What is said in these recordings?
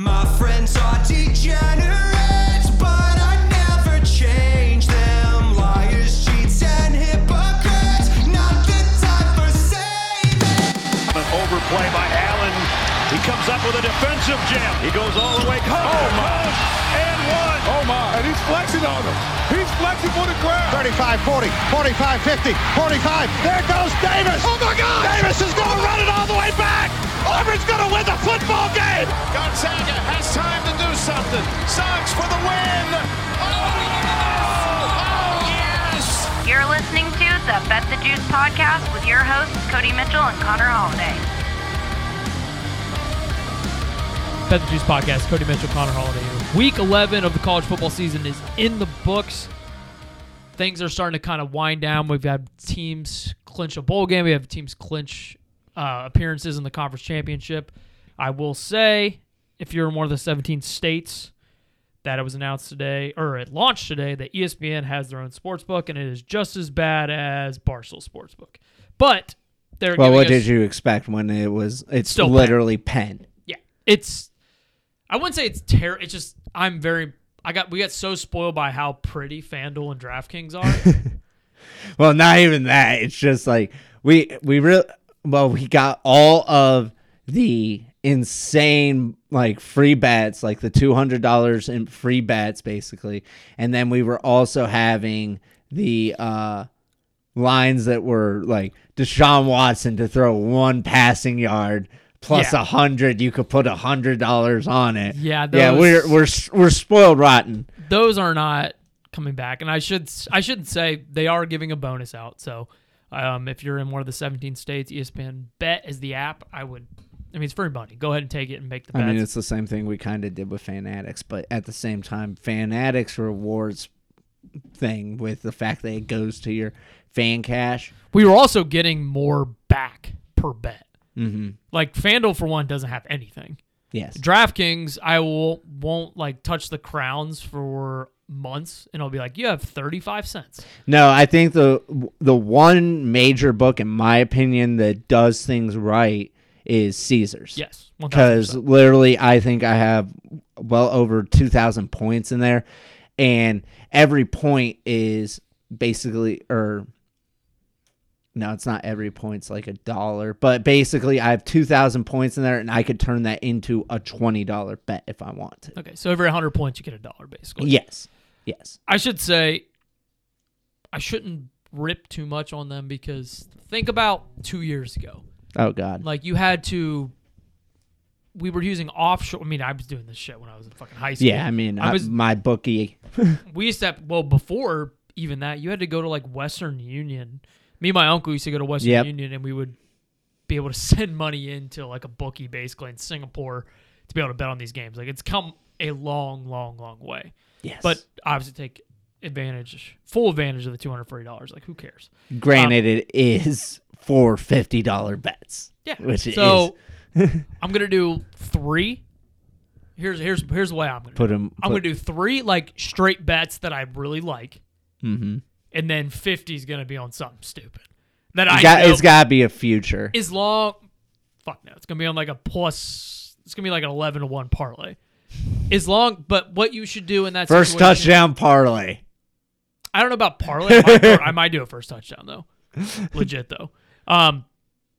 My friends are degenerates, but I never change them. Liars, cheats, and hypocrites. Not the time for saving. An overplay by Allen. He comes up with a defensive jam. He goes all the way. Oh my! And one. Oh my, and he's flexing on him. He's flexing for the crowd. 35 40, 45 50, 45. There goes Davis. Oh my God! Davis is going to run it all the way back. Auburn's going to win the football game. Gonzaga has time to do something. Sox for the win. Oh, oh yes! You're listening to the Bet the Juice podcast with your hosts, Cody Mitchell and Connor Holiday. Bet the Juice podcast, Cody Mitchell, Connor Holiday. Week 11 of the college football season is in the books. Things are starting to kind of wind down. We've had teams clinch a bowl game. We have teams clinch uh, appearances in the conference championship. I will say, if you're in one of the 17 states that it was announced today, or it launched today, that ESPN has their own sports book, and it is just as bad as Barstool Sportsbook. But they're Well, what us- did you expect when it was? It's Still Penn. literally pen. yeah, it's. I wouldn't say it's terrible. It's just I'm very. I got we got so spoiled by how pretty FanDuel and DraftKings are. Well, not even that. It's just like we we really well we got all of the insane like free bets, like the two hundred dollars in free bets, basically, and then we were also having the uh lines that were like Deshaun Watson to throw one passing yard plus a Yeah. hundred. You could put a hundred dollars on it. Yeah, yeah, we're we're we're spoiled rotten. Those are not coming back, and I should I should say they are giving a bonus out. So, um, if you're in one of the 17 states, ESPN Bet is the app. I would. I mean, it's free money. Go ahead and take it and make the I mean, it's the same thing we kind of did with Fanatics, but at the same time, Fanatics rewards thing with the fact that it goes to your fan cash. we were also getting more back per bet. Mm-hmm. Like FanDuel for one doesn't have anything. Yes. DraftKings, I will won't like touch the crowns for months, and I'll be like, you have 35 cents. No, I think the the one major book, in my opinion, that does things right is Caesars. Yes, because literally I think I have well over 2000 points in there and every point is basically or no it's not every point's like a dollar but basically I have 2000 points in there and I could turn that into a $20 bet if I want to. Okay, so every 100 points you get a dollar basically. Yes. Yes. I should say I shouldn't rip too much on them because think about 2 years ago. Oh god. Like you had to we were using offshore I mean, I was doing this shit when I was in fucking high school. Yeah, I mean I I was my bookie we used to have, well before even that you had to go to like western union me and my uncle used to go to western Yep. union and we would be able to send money into like a bookie basically in singapore to be able to bet on these games like it's come a long long long way Yes. but obviously take advantage full advantage of the $240 like who cares granted it is for $50 bets. yeah Which so i'm gonna do three here's here's here's the way i'm gonna Put them. i'm put- gonna do three like straight bets that i really like Mhm. And then 50 is going to be on something stupid that I It's got, it's got to be a future. as long fuck no it's going to be on like a plus it's going to be like an 11 to 1 parlay as long but what you should do in that First situation- touchdown parlay. I don't know about parlay I might, I might do a first touchdown though legit though um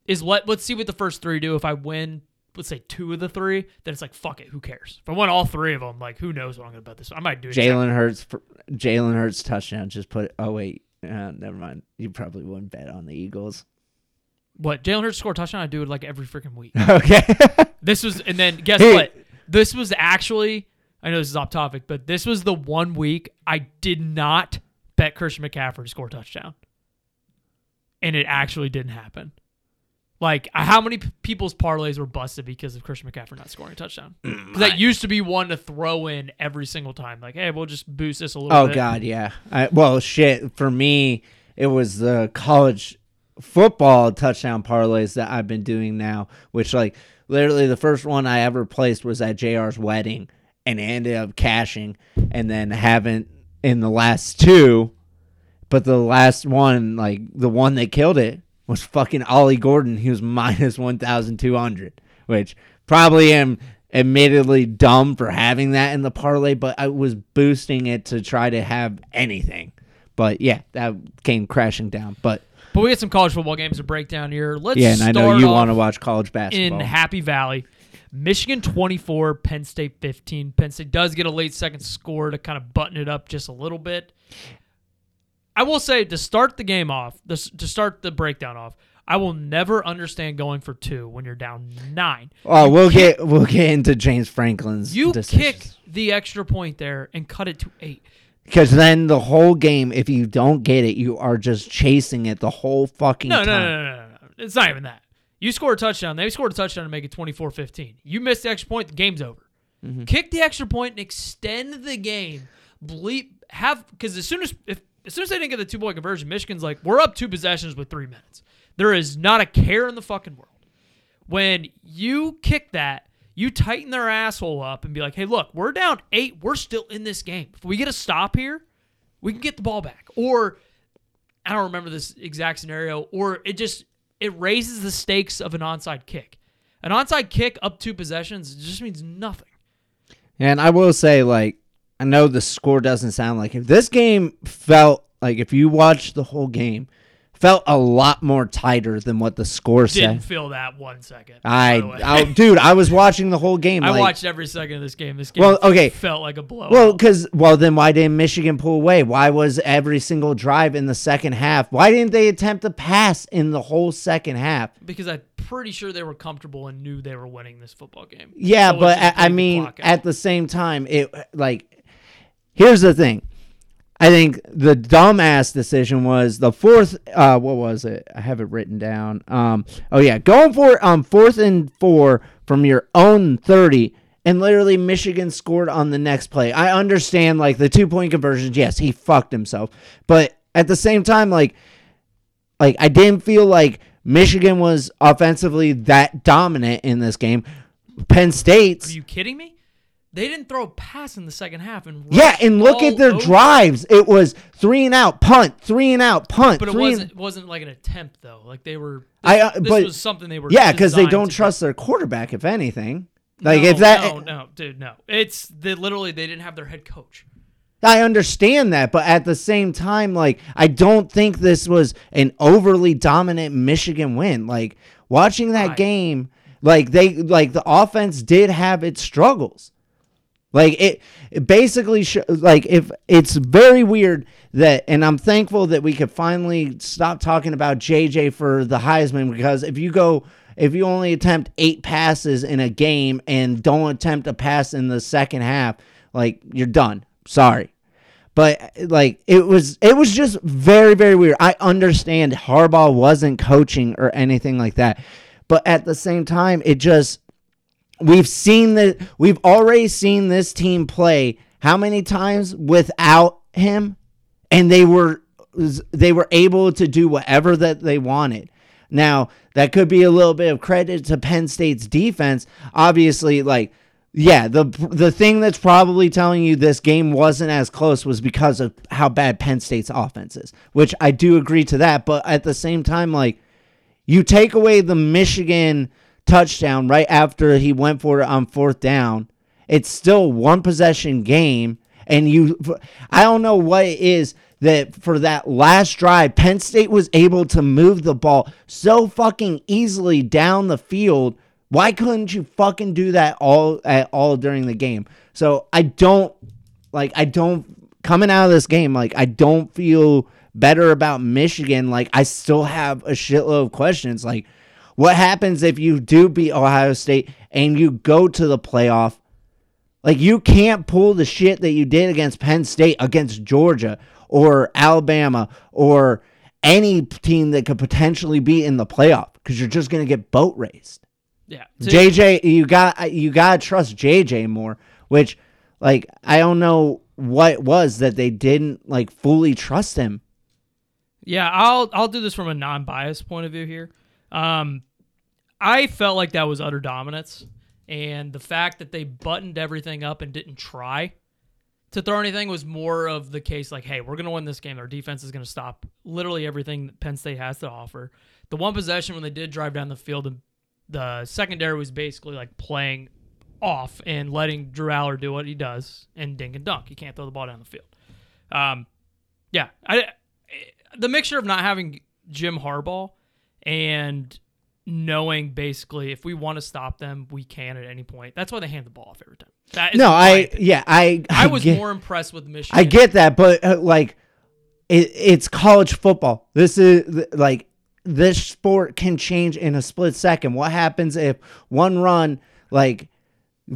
is let let's see what the first three do if I win let's say two of the three then it's like fuck it who cares if I win all three of them like who knows what I'm going to bet this I might do exactly- Jalen Hurts, Jalen Hurts touchdown. Just put. Oh wait, uh, never mind. You probably wouldn't bet on the Eagles. what Jalen Hurts score touchdown I do it like every freaking week Okay. This was, and then guess Hey. what? This was actually, I know this is off topic, but this was the one week I did not bet Christian McCaffrey to score a touchdown. And it actually didn't happen. Like, how many p- people's parlays were busted because of Christian McCaffrey not scoring a touchdown? Mm, 'Cause that used to be one to throw in every single time. Like, hey, we'll just boost this a little oh bit. God, yeah. I, well, shit. For me, it was the college football touchdown parlays that I've been doing now. Which, like, literally, the first one I ever placed was at Jr's wedding, and it ended up cashing, and then haven't in the last two. But the last one, like the one that killed it, was fucking Ollie Gordon. He was minus one thousand two hundred, which probably am admittedly dumb for having that in the parlay, but I was boosting it to try to have anything. But yeah, that came crashing down. But But we got some college football games to break down here. Let's yeah, and I know you want to watch college basketball in. Happy Valley. Michigan 24, Penn State 15. Penn State does get a late second score to kind of button it up just a little bit. I will say to start the game off, this, to start the breakdown off, I will never understand going for two when you're down nine. oh, we'll get we'll get into James Franklin's You decisions. kick the extra point there and cut it to eight. Because then the whole game, if you don't get it, you are just chasing it the whole fucking No, no, time. no, no, no, no, no. It's not even that. You score a touchdown. They scored a touchdown to make it 24 15. You miss the extra point, the game's over. Mm-hmm. Kick the extra point and extend the game. Bleep have because as soon as if as soon as they didn't get the two point conversion, Michigan's like, we're up two possessions with three minutes. There is not a care in the fucking world. When you kick that, you tighten their asshole up and be like, hey, look, we're down eight. We're still in this game. If we get a stop here, we can get the ball back. Or I don't remember this exact scenario, or it just it raises the stakes of an onside kick. An onside kick up two possessions just means nothing. And I will say, like, I know the score doesn't sound like it. This game felt like if you watch the whole game, felt a lot more tighter than what the score said. You Didn't feel that one second. I, by the way. I, dude, I was watching the whole game. I like, watched every second of this game. This game Well, okay. felt like a blow. Well, because well, then why didn't Michigan pull away? Why was every single drive in the second half? Why didn't they attempt to pass in the whole second half? because I'm pretty sure they were comfortable and knew they were winning this football game. Yeah, So but I, I mean, at the same time, it like here's the thing. I think the dumbass decision was the fourth. Uh, what was it? I have it written down. Um, oh yeah, going for on fourth and four from your own thirty, and literally Michigan scored on the next play. I understand like the two point conversions. Yes, he fucked himself, but at the same time, like like I didn't feel like Michigan was offensively that dominant in this game. Penn State's. Are you kidding me? They didn't throw a pass in the second half and yeah, and look at their over- drives. It was three and out, punt, three and out, punt. But it three and- wasn't wasn't like an attempt though. Like they were. This, I, uh, this but- was something they were. yeah, because they don't trust their quarterback. If anything, like no, if that, No, no, dude, no. It's they literally they didn't have their head coach. I understand that, but at the same time, like I don't think this was an overly dominant Michigan win. Like watching that Right. game, like they like the offense did have its struggles. Like it, it basically sh- like if it's very weird that, and I'm thankful that we could finally stop talking about JJ for the Heisman because if you go, if you only attempt eight passes in a game and don't attempt a pass in the second half, like you're done. Sorry, but like it was, it was just very, very weird. I understand Harbaugh wasn't coaching or anything like that, but at the same time, it just we've seen that we've already seen this team play how many times without him? And they were they were able to do whatever that they wanted. Now that could be a little bit of credit to Penn State's defense. Obviously like yeah the the thing that's probably telling you this game wasn't as close was because of how bad Penn State's offense is which I do agree to that. But at the same time like you take away the Michigan touchdown right after he went for it on fourth down. It's still one possession game, and you. I don't know what it is that for that last drive, Penn State was able to move the ball so fucking easily down the field. Why couldn't you fucking do that all at all during the game? So I don't like. I don't coming out of this game like I don't feel better about Michigan. Like I still have a shitload of questions. Like what happens if you do beat Ohio State and you go to the playoff? Like you can't pull the shit that you did against Penn State, against Georgia or Alabama or any team that could potentially be in the playoff because you're just gonna get boat raced. Yeah. JJ, you got you gotta trust JJ more. Which, like, I don't know what it was that they didn't like fully trust him. Yeah, I'll I'll do this from a non-biased point of view here. Um, I felt like that was utter dominance, and the fact that they buttoned everything up and didn't try to throw anything was more of the case. Like, hey, we're gonna win this game. Our defense is gonna stop literally everything that Penn State has to offer. The one possession when they did drive down the field, the, the secondary was basically like playing off and letting Drew Allar do what he does and dink and dunk. He can't throw the ball down the field. Um, yeah, I, the mixture of not having Jim Harbaugh and knowing basically if we want to stop them, we can at any point. That's why they hand the ball off every time. That is No, I opinion. yeah, I I was get, more impressed with Michigan. I get that, but uh, like it, it's college football. This is like this sport can change in a split second. What happens if one run like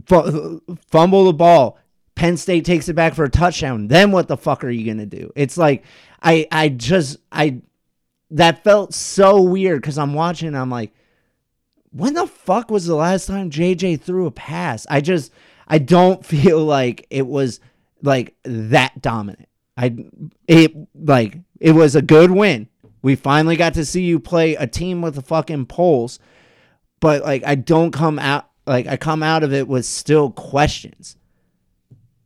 fu- fumble the ball, Penn State takes it back for a touchdown? Then what the fuck are you gonna do? It's like I I just I that felt so weird because I'm watching. and I'm like, when the fuck was the last time JJ threw a pass? I just I don't feel like it was like that dominant. I it like it was a good win. We finally got to see you play a team with a fucking pulse, but like I don't come out like I come out of it with still questions.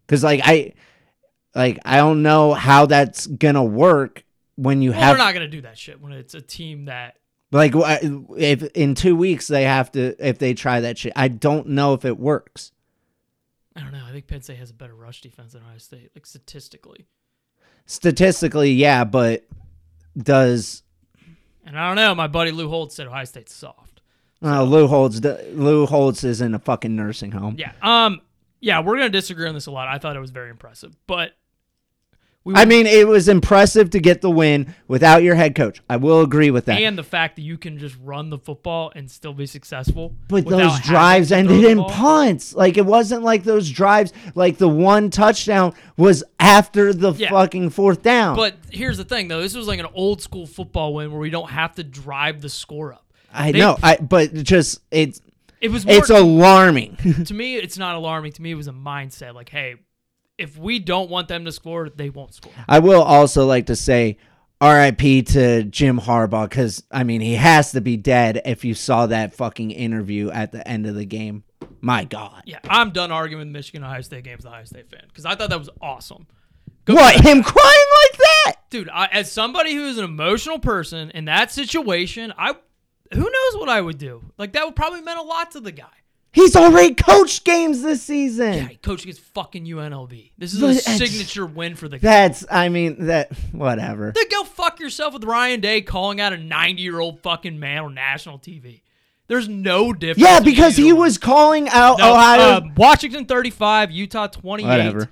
Cuz like I like I don't know how that's to work when you Well, have we're not going to do that shit when it's a team that like if in 2 weeks they have to if they try that shit. I don't know if it works. I don't know. I think Penn State has a better rush defense than Ohio State, like statistically. Statistically, yeah, but does And I don't know. My buddy Lou Holtz said Ohio State's soft. uh, Lou Holtz Lou Holtz is in a fucking nursing home. Yeah. Um. Yeah, we're gonna disagree on this a lot. I thought it was very impressive, but we I mean, it was impressive to get the win without your head coach. I will agree with that. and the fact that you can just run the football and still be successful. but those drives ended in punts. Like it wasn't like those drives. Like the one touchdown was after the Yeah. fucking fourth down. But here's the thing, though. This was like an old school football win where we don't have to drive the score up. I They- know. I but just it's It was more, it's alarming. to me. It's not alarming. To me, it was a mindset. Like, hey, if we don't want them to score, they won't score. I will also like to say R.I.P. to Jim Harbaugh because I mean he has to be dead if you saw that fucking interview at the end of the game. My God, Yeah, I'm done arguing with Michigan Ohio State games. The Ohio State fan because I thought that was awesome. Go what him crying like that? dude? I, as somebody who is an emotional person in that situation, I who knows what I would do. Like that would probably meant a lot to the guy. He's already coached games this season. Yeah, he coached against fucking UNLV. This is a signature win for the guy. That's I mean that whatever. Then go fuck yourself with Ryan Day calling out a 90 year old fucking man on national TV. There's no difference. Yeah, because he was calling out No, Ohio. um, Washington 35, Utah 28. whatever.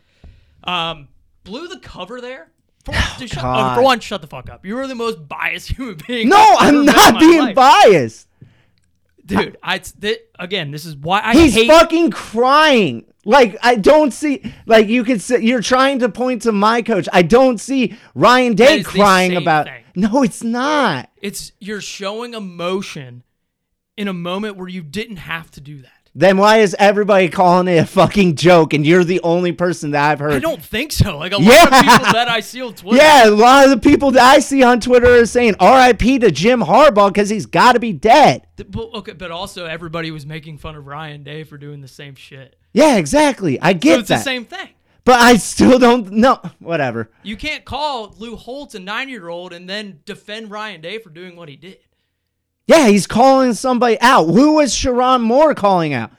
Um, blew the cover there. For, dude, shut, oh, for one, shut the fuck up. You are the most biased human being. No, I'm not being biased. Dude. I thi- again, this is why I He's hate. fucking crying. Like I don't see. Like you could say you're trying to point to my coach. I don't see Ryan Day crying about. thing. No, it's not. it's you're showing emotion in a moment where you didn't have to do that. Then why is everybody calling it a fucking joke and you're the only person that I've heard? I don't think so. Like a lot Yeah. of people that I see on Twitter. Yeah, a lot of the people that I see on Twitter are saying R.I.P. to Jim Harbaugh because he's got to be dead. But, okay, but also everybody was making fun of Ryan Day for doing the same shit. Yeah, exactly. I So get it's that. the same thing. But I still don't know. Whatever. You can't call Lou Holtz a nine-year-old and then defend Ryan Day for doing what he did. Yeah, he's calling somebody out. Who was Sherrone Moore calling out?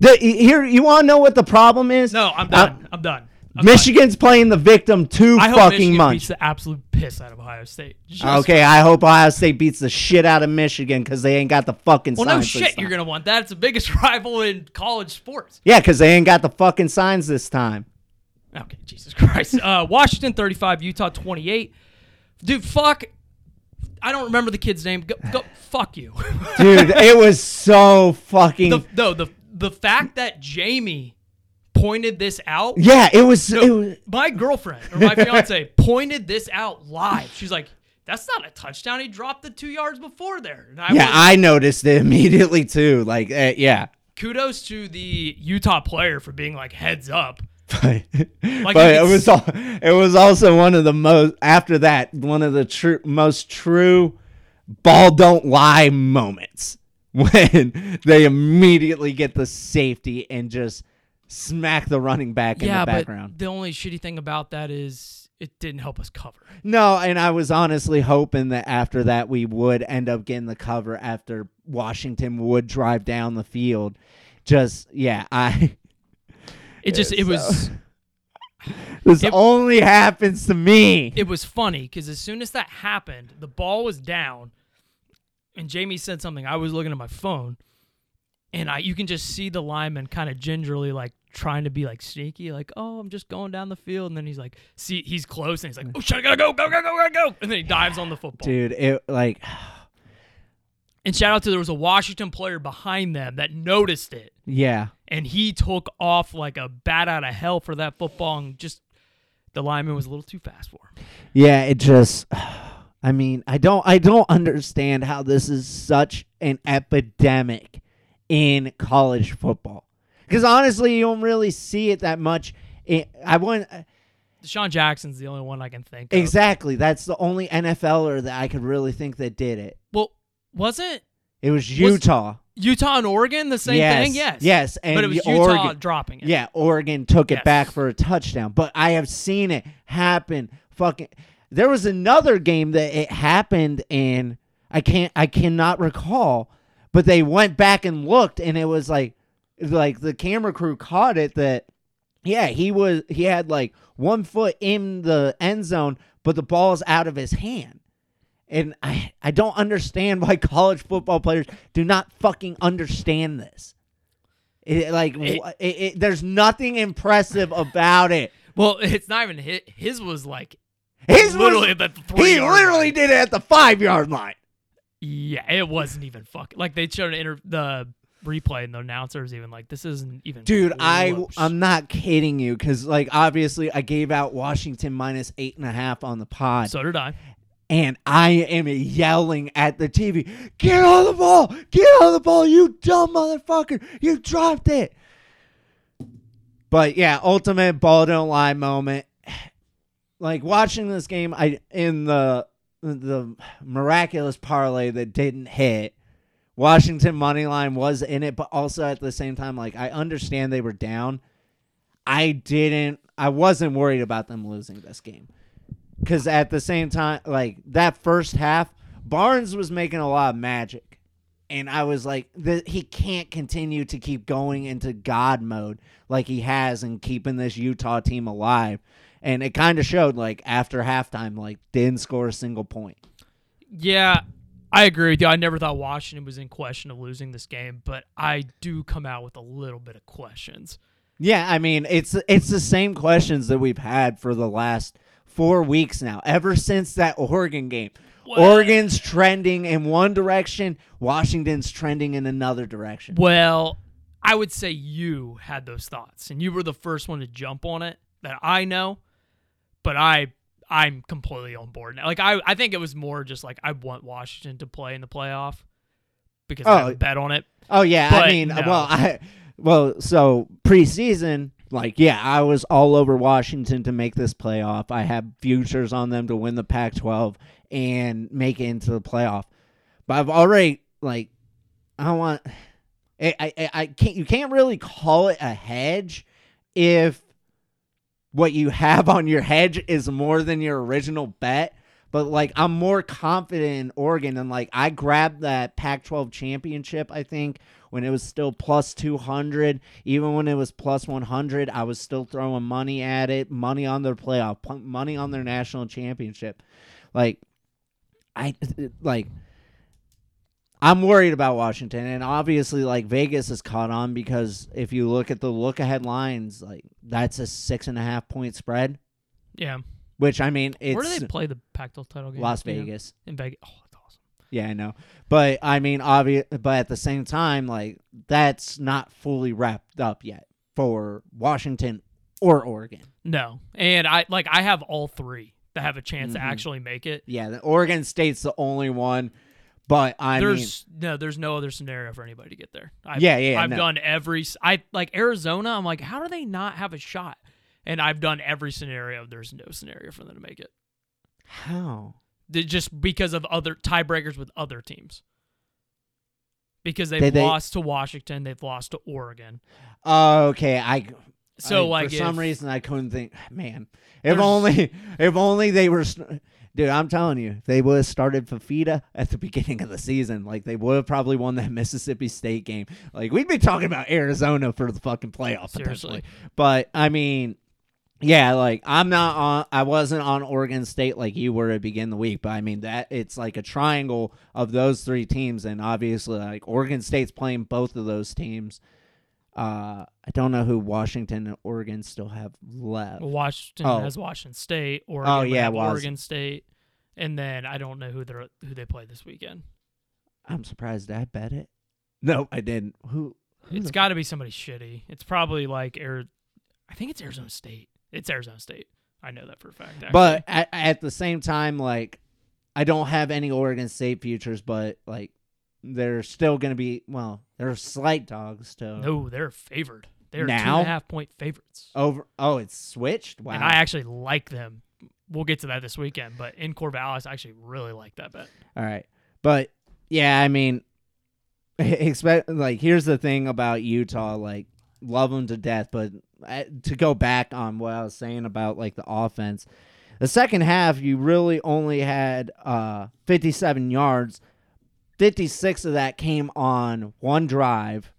The, here, you want to know what the problem is? No, I'm Uh, done. I'm done. I'm Michigan's playing the victim too done. I hope fucking Michigan much. beats the absolute piss out of Ohio State. Just- Okay, I hope Ohio State beats the shit out of Michigan because they ain't got the fucking Well, no shit. You're gonna want that. It's the biggest rival in college sports. Yeah, because they ain't got the fucking signs this time. Okay, Jesus Christ. Uh, Washington 35, Utah 28. Dude, fuck. I don't remember the kid's name. Go, go fuck you. Dude, it was so fucking. the, no, the the fact that Jamie pointed this out. yeah, it was. it was My girlfriend or my fiance pointed this out live. She's like, "That's not a touchdown. He dropped the two yards before there." I yeah, was- I noticed it immediately too. Like, uh, yeah. kudos to the Utah player for being like heads up. But Like, but it was al- it was also one of the most after that one of the true most true ball don't lie moments when they immediately get the safety and just smack the running back in yeah, the but background. the only shitty thing about that is it didn't help us cover. No, and I was honestly hoping that after that we would end up getting the cover after Washington would drive down the field just yeah, I It just it was this It- only happens to me. it was funny because as soon as that happened, the ball was down, and Jamie said something. I was looking at my phone, and I you can just see the lineman kind of gingerly like trying to be like sneaky, like oh I'm just going down the field, and then he's like see he's close, and he's like mm. oh shit I gotta go go go go go go, and then he dives on the football. Dude, it like And shout out to there was a Washington player behind them that noticed it, yeah. and he took off like a bat out of hell for that football, and just the lineman was a little too fast for him. Yeah, it just I mean, I don't I don't understand how this is such an epidemic in college football. Cuz honestly, you don't really see it that much. It, I want uh, DeSean Jackson's the only one I can think of. exactly. That's the only NFLer that I could really think that did it. Well, wasn't It was Utah. Utah and Oregon the same yes, thing? Yes. Yes, and but it was Utah Oregon, dropping it. Yeah, Oregon took it Yes. back for a touchdown, but I have seen it happen. Fucking, there was another game that it happened in. I can't, I cannot recall, but they went back and looked, and it was like, like the camera crew caught it that, yeah, he was, he had like one foot in the end zone, but the ball ball's out of his hand. And I, I don't understand why college football players do not fucking understand this. It, like, It- it, there's nothing impressive about it. Well, it's not even his. His was like His literally was, at the three. he literally line. did it at the five yard line. Yeah, it wasn't even fucking like they showed an inter- the replay and the announcers even like, "This isn't even." Dude, I I'm not kidding you because like obviously I gave out Washington minus eight and a half on the pod, So did I. and I am yelling at the TV, "Get on the ball! Get on the ball! You dumb motherfucker! You dropped it!" But yeah, ultimate ball don't lie moment. Like watching this game, I in the the miraculous parlay that didn't hit. Washington money line was in it, but also at the same time, like I understand they were down. I didn't. I wasn't worried about them losing this game because at the same time, like that first half, Barnes was making a lot of magic, and I was like, the, he can't continue to keep going into God mode like he has and keeping this Utah team alive. And it kind of showed, like after halftime, like didn't score a single point. Yeah, I agree with you. I never thought Washington was in question of losing this game, but I do come out with a little bit of questions. Yeah, I mean, it's it's the same questions that we've had for the last four weeks now, ever since that Oregon game. Well- Oregon's trending in one direction, Washington's trending in another direction. Well, I would say you had those thoughts, and you were the first one to jump on it that I know. But I, I'm completely on board now. Like I, I think it was more just like I want Washington to play in the playoff because I Oh. a bet on it. Oh yeah, But I mean, no. well, I well, so preseason, like, yeah, I was all over Washington to make this playoff. I had futures on them to win the Pac-12 and make it into the playoff. But I've already like, I don't want. I, I I can't. You can't really call it a hedge if what you have on your hedge is more than your original bet. But like I'm more confident in Oregon and like I grabbed that Pac-12 championship I think when it was still plus 200 even when it was plus 100 I was still throwing money at it money on their playoff money on their national championship like I like I'm worried about Washington and obviously like Vegas is caught on because if you look at the look ahead lines like that's a six and a half point spread Yeah. which I mean it's Where do they play the Pac-12 title game? Las. Vegas. In Vegas. Oh. Yeah, I know. But I mean, obvious. But at the same time, like that's not fully wrapped up yet for Washington or Oregon. No, and I like I have all three that have a chance Mm-hmm. to actually make it. Yeah, the Oregon State's the only one. But I mean, there's no, there's no other scenario for anybody to get there. I've, Yeah, yeah, I've no. done every. I like Arizona. I'm like, how do they not have a shot? And I've done every scenario. There's no scenario for them to make it. how? They- just because of other tiebreakers with other teams. Because they've Did they- lost to Washington, they've lost to Oregon. Oh, okay. I So I- like for some reason I couldn't think. Man, if only if only they were. Dude, I'm telling you, they would have started Fifita at the beginning of the season, like they would have probably won that Mississippi State game. Like we'd be talking about Arizona for the fucking playoff Seriously. potentially. But I mean, yeah, like I'm not on. I wasn't on Oregon State like you were to begin the week, but I mean that it's like a triangle of those three teams, and obviously like Oregon State's playing both of those teams. Uh, I don't know who Washington and Oregon still have left. Washington Oh. has Washington State. Oregon Oh, yeah, Oregon State, and then I don't know who they who they play this weekend. I'm surprised I bet it. No, I didn't. Who? who It's got to be somebody shitty. It's probably like Air. I think it's Arizona State. It's Arizona State. I know that for a fact. Actually. But at, at the same time, like I don't have any Oregon State futures, but like they're still going to be well, they're slight dogs to no, they're favored. They're two Now? and a half point favorites, over. Oh, it's switched. Wow. and I actually like them. We'll get to that this weekend, but in Corvallis, I actually really like that bet. All right, but yeah, I mean, expect like here's the thing about Utah, like love them to death, but to go back on what I was saying about like the offense, the second half you really only had uh 57 yards, 56 of that came on one drive,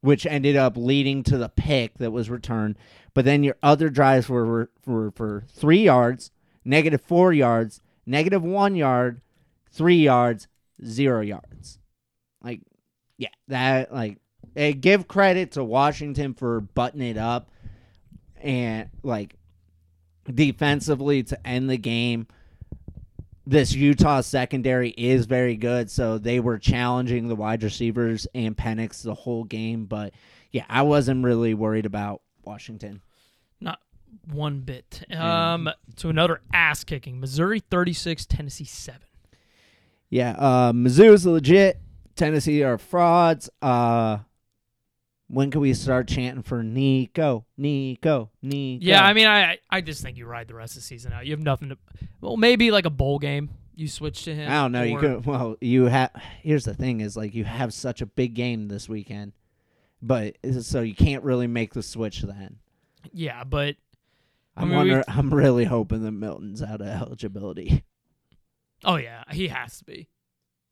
which ended up leading to the pick that was returned. But then your other drives were were, for three yards, negative four yards, negative one yard, three yards, zero yards. Like, yeah, that like give credit to Washington for buttoning it up and like defensively to end the game. This Utah secondary is very good, so they were challenging the wide receivers and Penix the whole game. But yeah, I wasn't really worried about Washington. Not one bit. Um, to another ass kicking. Missouri 36, Tennessee 7. Yeah, uh, Mizzou's legit. Tennessee are frauds. Uh, when can we start chanting for Nico, Nico, Nico? Yeah, I mean, I I just think you ride the rest of the season out. You have nothing to. Well, maybe like a bowl game. You switch to him. I don't know. You could. Well, you have. Here's the thing: is like you have such a big game this weekend, but so you can't really make the switch then. Yeah, but I I'm mean, wonder. I'm really hoping that Milton's out of eligibility. oh yeah, he has to be.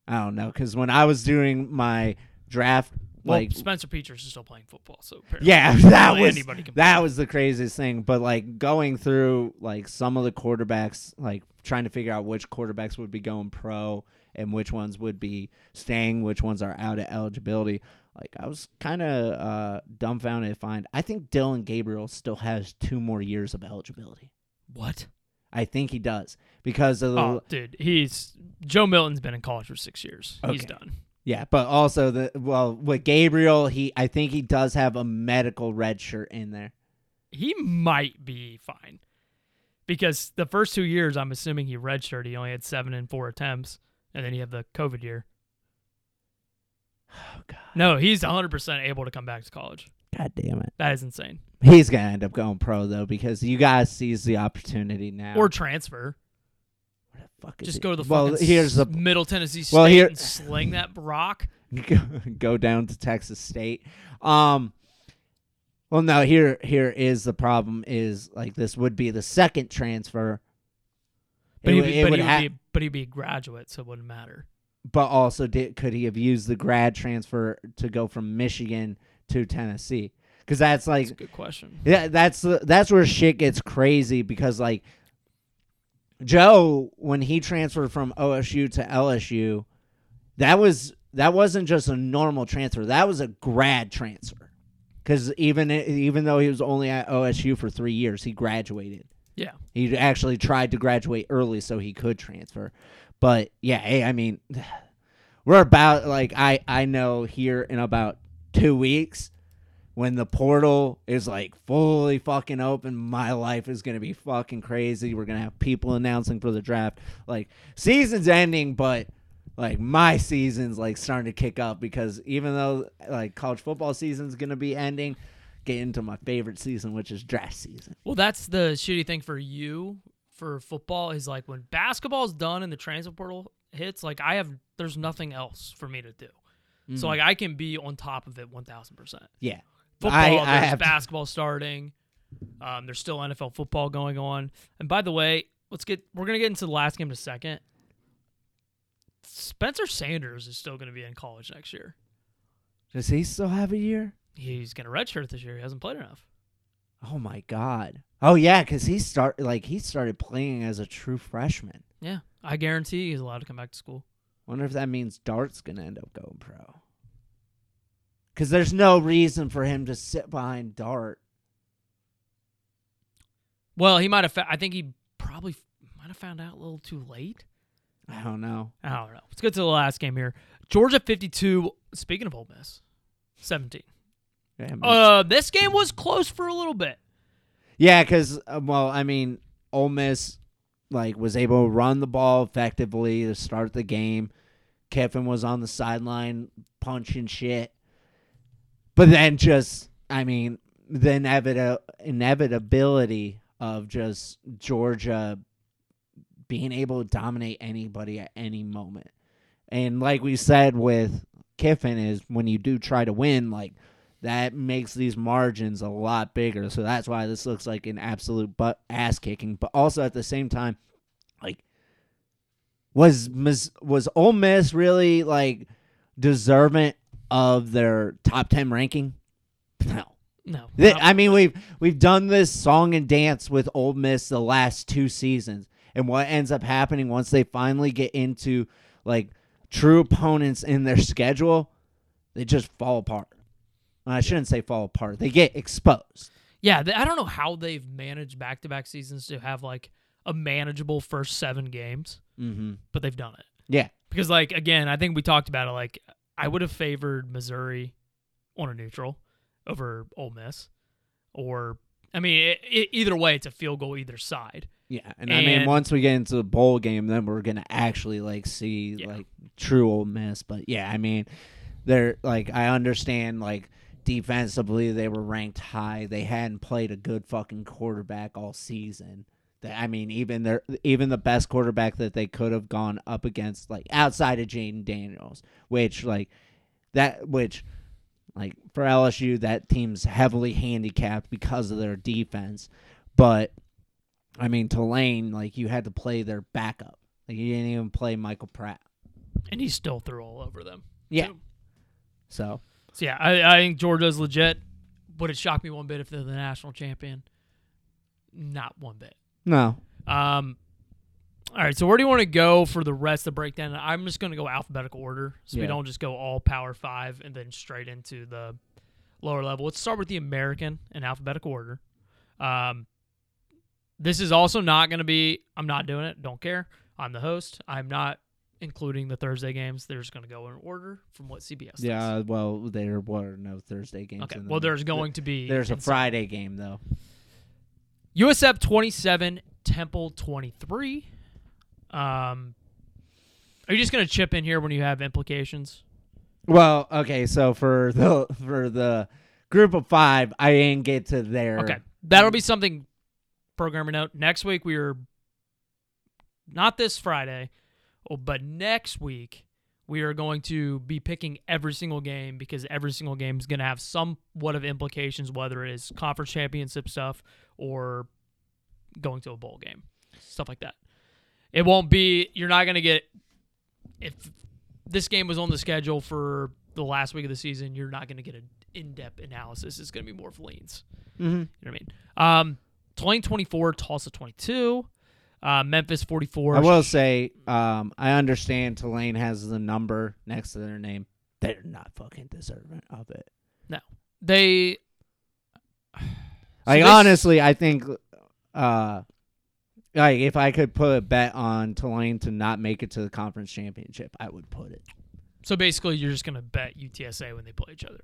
I don't know because when I was doing my draft, Well, like Spencer Petras is still playing football, so apparently Yeah, that really was anybody can that play. was the craziest thing. But like going through like some of the quarterbacks, like trying to figure out which quarterbacks would be going pro and which ones would be staying, which ones are out of eligibility. Like I was kind of uh, dumbfounded to find. I think Dillon Gabriel still has two more years of eligibility. What? I think he does because of the Oh, dude, he's Joe Milton's been in college for six years. He's done. Yeah, but also the well with Gabriel, he I think he does have a medical red shirt in there. He might be fine because the first two years, I'm assuming he redshirted. He only had seven and four attempts, and then you have the COVID year. Oh god, No, he's 100 percent able to come back to college. god damn it. That is insane. He's gonna end up going pro though because you guys seize the opportunity now. Or transfer. Where the fuck is Just it? go to the well. fucking Here's the Middle Tennessee State Well, here- and sling that rock. go, go down to Texas State. Um. Well, now Here, here is the problem. Is like this would be the second transfer. But It he'd be, it but, would he would ha- be, but he'd be a graduate, so it wouldn't matter. but also did could he have used the grad transfer to go from Michigan to Tennessee? Because that's like That's a good question. Yeah, that's that's where shit gets crazy because like Joe when he transferred from OSU to LSU, that was that wasn't just a normal transfer. That was a grad transfer. Cuz even even though he was only at OSU for 3 years, he graduated. Yeah. He actually tried to graduate early so he could transfer. But yeah, hey, I mean we're about like I I know here in about 2 weeks when the portal is like fully fucking open, my life is gonna be fucking crazy. We're gonna have people announcing for the draft. Like season's ending, but like my season's like starting to kick up because even though like college football season's gonna be ending, get into my favorite season, which is draft season. Well, that's the shitty thing for you for football is like when basketball's done and the transfer portal hits, like I have, there's nothing else for me to do. So mm-hmm. like I can be on top of it 1000%. Yeah. Football, I, I there's basketball starting. Um, there's still NFL football going on. And by the way, let's get we're gonna get into the last game in a second. Spencer Sanders is still gonna be in college next year. Does he still have a year? He's gonna redshirt this year. He hasn't played enough. Oh my god. Oh yeah, because he start like he started playing as a true freshman. Yeah, I guarantee he's allowed to come back to school. Wonder if that means Dart's gonna end up going pro. Because there's no reason for him to sit behind Dart. Well, he might have. Fa- I think he probably f- might have found out a little too late. I don't know. I don't know. Let's get to the last game here. Georgia 52. Speaking of Ole Miss, 17. Yeah, Uh, this game was close for a little bit. Yeah, because uh, well, I mean, Ole Miss like was able to run the ball effectively to start the game. Kiffin was on the sideline punching shit, but then just I mean the inevita- inevitability of just Georgia being able to dominate anybody at any moment, and like we said with Kiffin is when you do try to win, like that makes these margins a lot bigger. So that's why this looks like an absolute butt ass kicking. But also at the same time, like was was Ole Miss really like deserving of their top ten ranking? No. No. Th- not- I mean, we've we've done this song and dance with Ole Miss the last two seasons, and what ends up happening once they finally get into like true opponents in their schedule, they just fall apart. Well, I shouldn't say fall apart; they get exposed. yeah, I don't know how they've managed back to back seasons to have like a manageable first seven games, Mm-hmm. but they've done it. Yeah, Because, like, again, I think we talked about it. Like, I would have favored Missouri on a neutral over Ole Miss. Or, I mean, i i either way, it's a field goal either side. yeah, and, I mean, once we get into the bowl game, then we're gonna actually like see Yeah. like true Ole Miss. But yeah, I mean, they're like I understand like defensively they were ranked high. They hadn't played a good fucking quarterback all season. That I mean, even their even the best quarterback that they could have gone up against, like outside of Jayden Daniels, which like that which like for LSU that team's heavily handicapped because of their defense. But I mean Tulane, like you had to play their backup. Like you didn't even play Michael Pratt. And he still threw all over them. Yeah. too. So So, yeah, I, I think Georgia's legit. Would it shock me one bit if they're the national champion? Not one bit. No. Um, all right, so where do you want to go for the rest of the breakdown? I'm just going to go alphabetical order, so we don't just go all Power Five and then straight into the lower level. Let's start with the American in alphabetical order. Um, this is also not going to be. I'm not doing it. Don't care. I'm the host. I'm not including the Thursday games. They're just going to go in order from what CBS. does. Yeah, well, there were no Thursday games. Okay. in the- Well, there's going to be. There's a. Friday game though. USF 27, Temple 23. Um, are you just going to chip in here when you have implications? Well, okay, so for the for the group of five, I didn't get to there. Okay. That'll be something programmer note. Next week we are not this Friday, oh, but next week we are going to be picking every single game because every single game is going to have somewhat of implications, whether it is conference championship stuff or going to a bowl game, stuff like that. It won't be. You're not going to get if this game was on the schedule for the last week of the season. You're not going to get an in-depth analysis. It's going to be more of leans. Mhm. You know what I mean? Um, Tulane 24, Tulsa 22, uh, Memphis 44. I will say, um, I understand Tulane has the number next to their name. They're not fucking deserving of it. No, they. Like this- honestly, I think, uh, like if I could put a bet on Tulane to not make it to the conference championship, I would put it. So basically, you're just gonna bet UTSA when they play each other.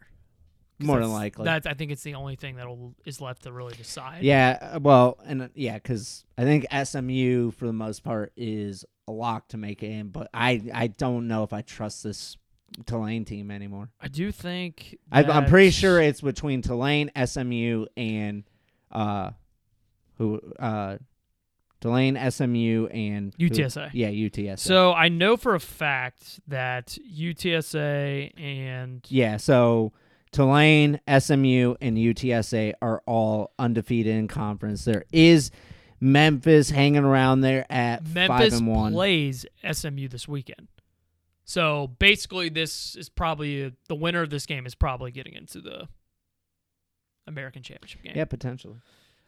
'Cause More than likely. That's I think it's the only thing that is left to really decide. Yeah, uh, well, and uh, yeah, because I think SMU for the most part is a lock to make it in, but I I don't know if I trust this Tulane team anymore. I do think. I, I'm pretty sure it's between Tulane, SMU, and uh, who uh, Tulane, SMU, and who- UTSA. yeah, UTSA. So I know for a fact that UTSA and yeah, so Tulane, SMU, and UTSA are all undefeated in conference. There is Memphis hanging around there at five Memphis and one. plays SMU this weekend. So basically, this is probably the winner of this game is probably getting into the American Championship game. Yeah, potentially.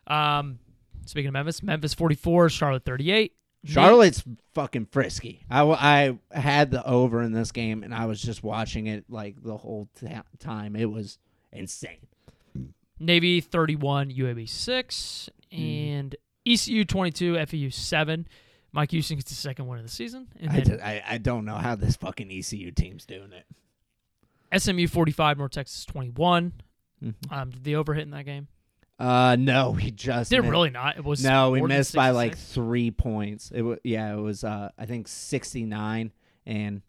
Um, speaking of Memphis, Memphis 44, Charlotte 38. Charlotte's fucking frisky. I, w- I had the over in this game, and I was just watching it like the whole ta time. It was insane. Navy 31, UAB 6, Mm. and ECU 22, FEU 7. Mike Houston gets the second win of the season. And I, I, I don't know how this fucking ECU team's doing it. SMU 45, North Texas 21. Mhm. Um, did the over hit in that game? Uh, no, we just Did really not. It was No, we missed by like three points. It was yeah, it was uh I think sixty nine, and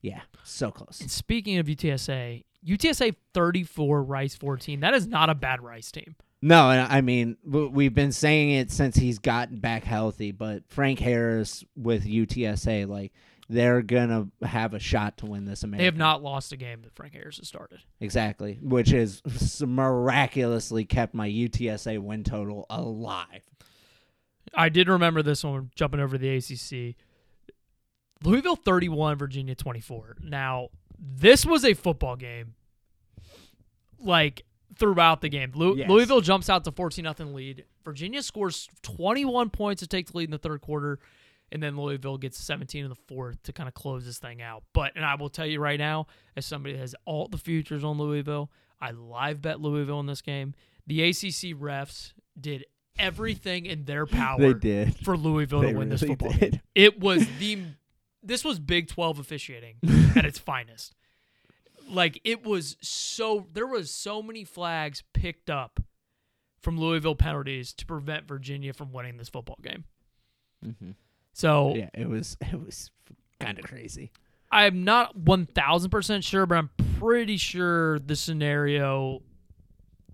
yeah, so close. And speaking of UTSA, UTSA 34, Rice 14. That is not a bad Rice team. No, and I mean we've been saying it since he's gotten back healthy, but Frank Harris with UTSA, like they're gonna have a shot to win this American. They have not lost a game that Frank Harris has started. exactly, which has miraculously kept my UTSA win total alive. I did remember this one jumping over to the ACC. Louisville 31, Virginia 24. Now, this was a football game. Like throughout the game, Lou- Yes. Louisville jumps out to 14 nothing lead. Virginia scores 21 points to take the lead in the third quarter, and then Louisville gets 17 in the fourth to kind of close this thing out. But and I will tell you right now, as somebody that has all the futures on Louisville, I live bet Louisville in this game. The ACC refs did everything in their power They did. for Louisville They to win this football did. game. It was the this was Big 12 officiating at its finest. Like it was so there was so many flags picked up from Louisville penalties to prevent Virginia from winning this football game. Mm-hmm. So. Yeah, it was it was kind of crazy. I'm not 1000% sure, but I'm pretty sure the scenario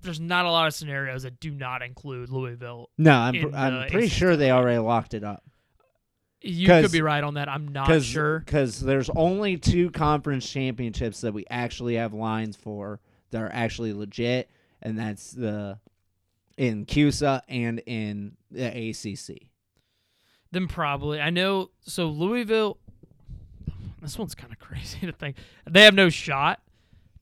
there's not a lot of scenarios that do not include Louisville. No, I'm I'm pretty sure they already locked it up. You could be right on that. I'm not Cause, sure. Because there's only two conference championships that we actually have lines for that are actually legit, and that's the in CUSA and in the ACC. Then probably. I know. So Louisville. This one's kind of crazy to think. They have no shot,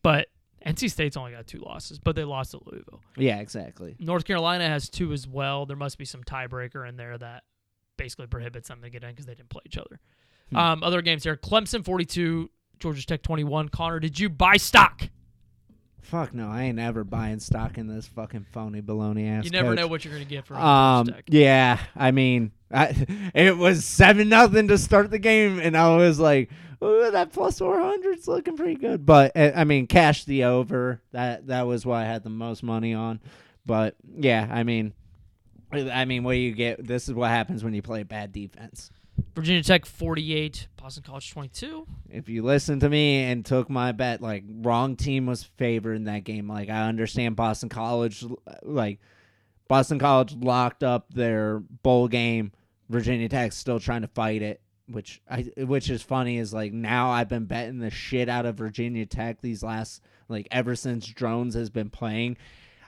but NC State's only got two losses, but they lost to Louisville. Yeah, exactly. North Carolina has two as well. There must be some tiebreaker in there that basically prohibits them to get in because they didn't play each other. Um, other games here: Clemson 42, Georgia Tech 21. Connor, did you buy stock? Fuck no, I ain't ever buying stock in this fucking phony baloney ass. You never coach. know what you're going to get from Um, yeah, I mean, I, it was seven nothing to start the game, and I was like, "Ooh, that plus four hundred's looking pretty good." But uh, I mean, cash the over. That that was what I had the most money on. But yeah, I mean, I mean, what do you get? This is what happens when you play bad defense. Virginia Tech 48, Boston College 22. If you listen to me and took my bet, like wrong team was favored in that game. Like I understand Boston College, like Boston College locked up their bowl game. Virginia Tech's still trying to fight it, which I which is funny is like now I've been betting the shit out of Virginia Tech these last like ever since Drones has been playing.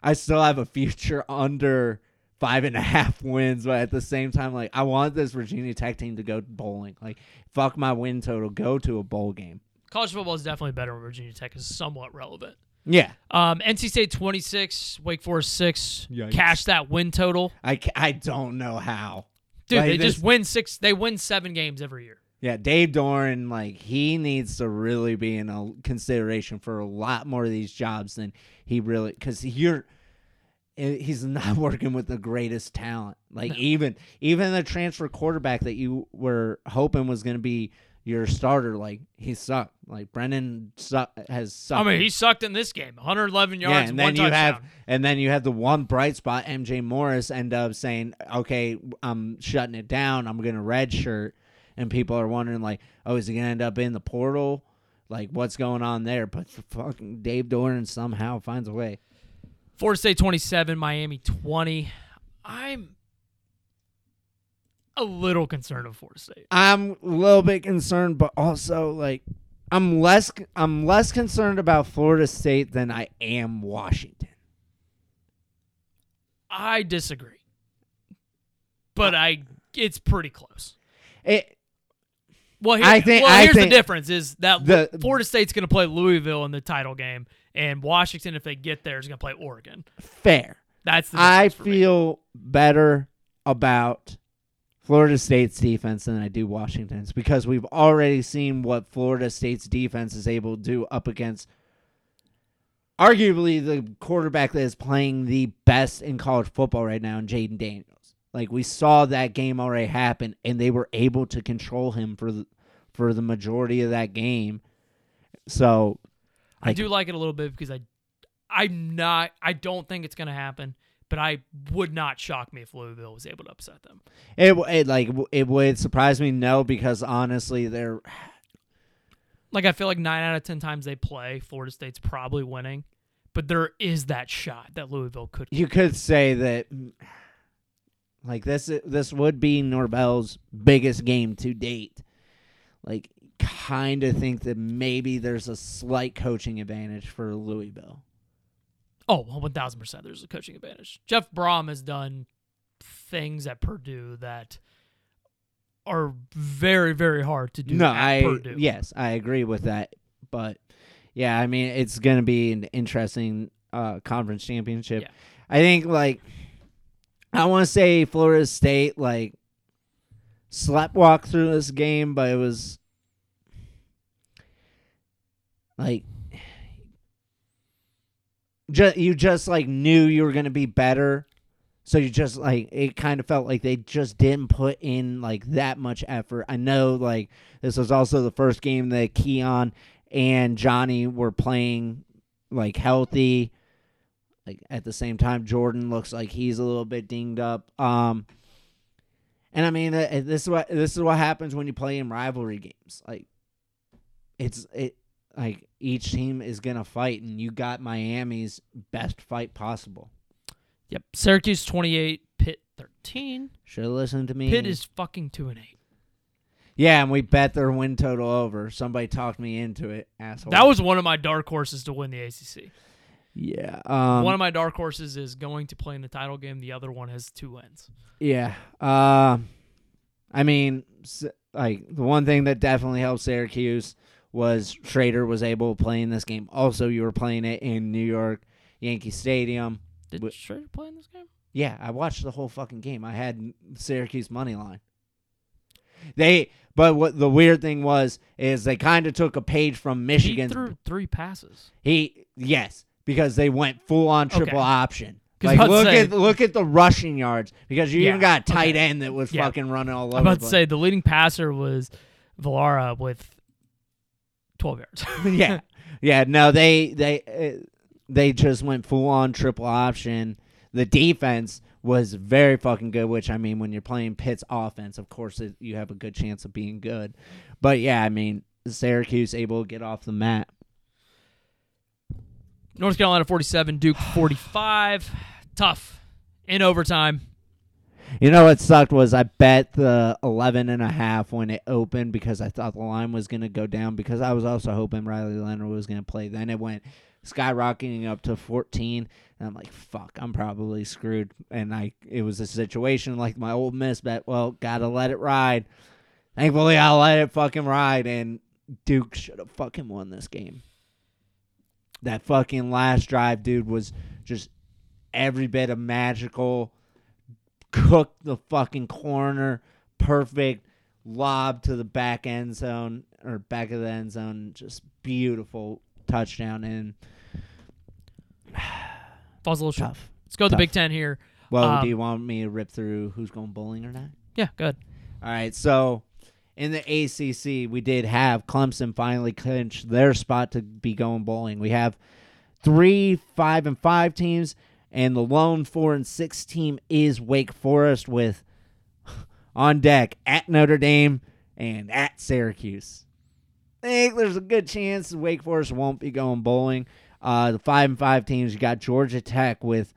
I still have a future under five and a half wins, but at the same time, like I want this Virginia Tech team to go bowling. Like fuck my win total, go to a bowl game. College football is definitely better when Virginia Tech is somewhat relevant. Yeah, Um, NC State 26, Wake Forest 6. Yikes. Cash that win total. I, I don't know how. Dude, Like, they this- just win six. They win seven games every year. Yeah, Dave Doeren, like he needs to really be in a consideration for a lot more of these jobs than he really because you're he's not working with the greatest talent. Like even even the transfer quarterback that you were hoping was going to be your starter, like he sucked. Like Brennan suck, has sucked. I mean, he sucked in this game. 111 yards, yeah, and one then you touchdown. have and then you have the one bright spot. MJ Morris end up saying, "Okay, I'm shutting it down. I'm gonna redshirt," and people are wondering like, "Oh, is he gonna end up in the portal? Like, what's going on there?" But fucking Dave Doeren somehow finds a way. Florida State 27, Miami 20. I'm a little concerned of Florida State. I'm a little bit concerned, but also like, I'm less I'm less concerned about Florida State than I am Washington. I disagree. but I it's pretty close. It, Well, here, I think- well, here's think the difference: is that the- Florida State's going to play Louisville in the title game, and Washington, if they get there, is going to play Oregon. fair. That's the I feel better about Florida State's defense than I do Washington's because we've already seen what Florida State's defense is able to do up against arguably the quarterback that is playing the best in college football right now in Jayden Daniels. Like we saw that game already happen and they were able to control him for the for the majority of that game. So I do like it a little bit because I, I'm not. I don't think it's going to happen, but I would not shock me if Louisville was able to upset them. it, it like it would surprise me no because honestly they're Like I feel like nine out of ten times they play, Florida State's probably winning, but there is that shot that Louisville could. you could say that mm, like this this would be Norvell's biggest game to date. Like kind of think that maybe there's a slight coaching advantage for Louisville. Oh, one thousand percent. There's a coaching advantage. Jeff Brohm has done things at Purdue that are very, very hard to do. no, at I Purdue. yes, I agree with that. But yeah, I mean it's going to be an interesting uh conference championship. Yeah. I think like I want to say Florida State like slept walk through this game, but it was like ju- you just like knew you were to be better. So you just like it kind of felt like they just didn't put in like that much effort. I know like this was also the first game that Keon and Johnny were playing like healthy. Like at the same time, Jordan looks like he's a little bit dinged up. Um, and I mean, uh, this is what this is what happens when you play in rivalry games. Like, it's it like each team is gonna fight, and you got Miami's best fight possible. Yep. Syracuse twenty eight, Pitt thirteen. Should have listened to me. Pitt is fucking two and eight. yeah, and we bet their win total over. Somebody talked me into it, asshole. That was one of my dark horses to win the ACC. yeah. Um, one of my dark horses is going to play in the title game. The other one has two wins. Yeah. Uh, I mean, like the one thing that definitely helps Syracuse was Shrader was able to play in this game. Also, you were playing it in New York Yankee Stadium. Did Wh- Shrader play in this game? Yeah, I watched the whole fucking game. I had Syracuse money line. They, but what the weird thing was is they kind of took a page from Michigan. He threw three passes. He yes, because they went full on triple Okay. option. Like look to at look at the rushing yards because you Yeah, even got a tight okay. end that was Yeah. fucking running all over. I'm about to say the leading passer was Valara with 12 yards. yeah, yeah. No, they they uh, they just went full on triple option. The defense was very fucking good. Which I mean, when you're playing Pitt's offense, of course it, you have a good chance of being good. But yeah, I mean, Syracuse able to get off the mat. North Carolina 47, Duke 45. Tough. In overtime. You know what sucked was I bet the 11 and a half when it opened because I thought the line was going to go down because I was also hoping Riley Leonard was going to play. Then it went skyrocketing up to 14 and I'm like, fuck, I'm probably screwed. And I it was a situation like my Ole Miss bet, well, got to let it ride. Thankfully, I let it fucking ride and Duke should have fucking won this game. That fucking last drive, dude, was just every bit of magical cooked the fucking corner, perfect lob to the back end zone or back of the end zone, just beautiful touchdown and Falls a little short. tough. Let's go to the Big Ten here. Well, Um, do you want me to rip through who's going bowling or not? Yeah, good. All right, so in the ACC, we did have Clemson finally clinch their spot to be going bowling. We have three, five, and five teams, and the lone four and six team is Wake Forest with on deck at Notre Dame and at Syracuse. I think there's a good chance Wake Forest won't be going bowling. Uh, the five and five teams, you got Georgia Tech with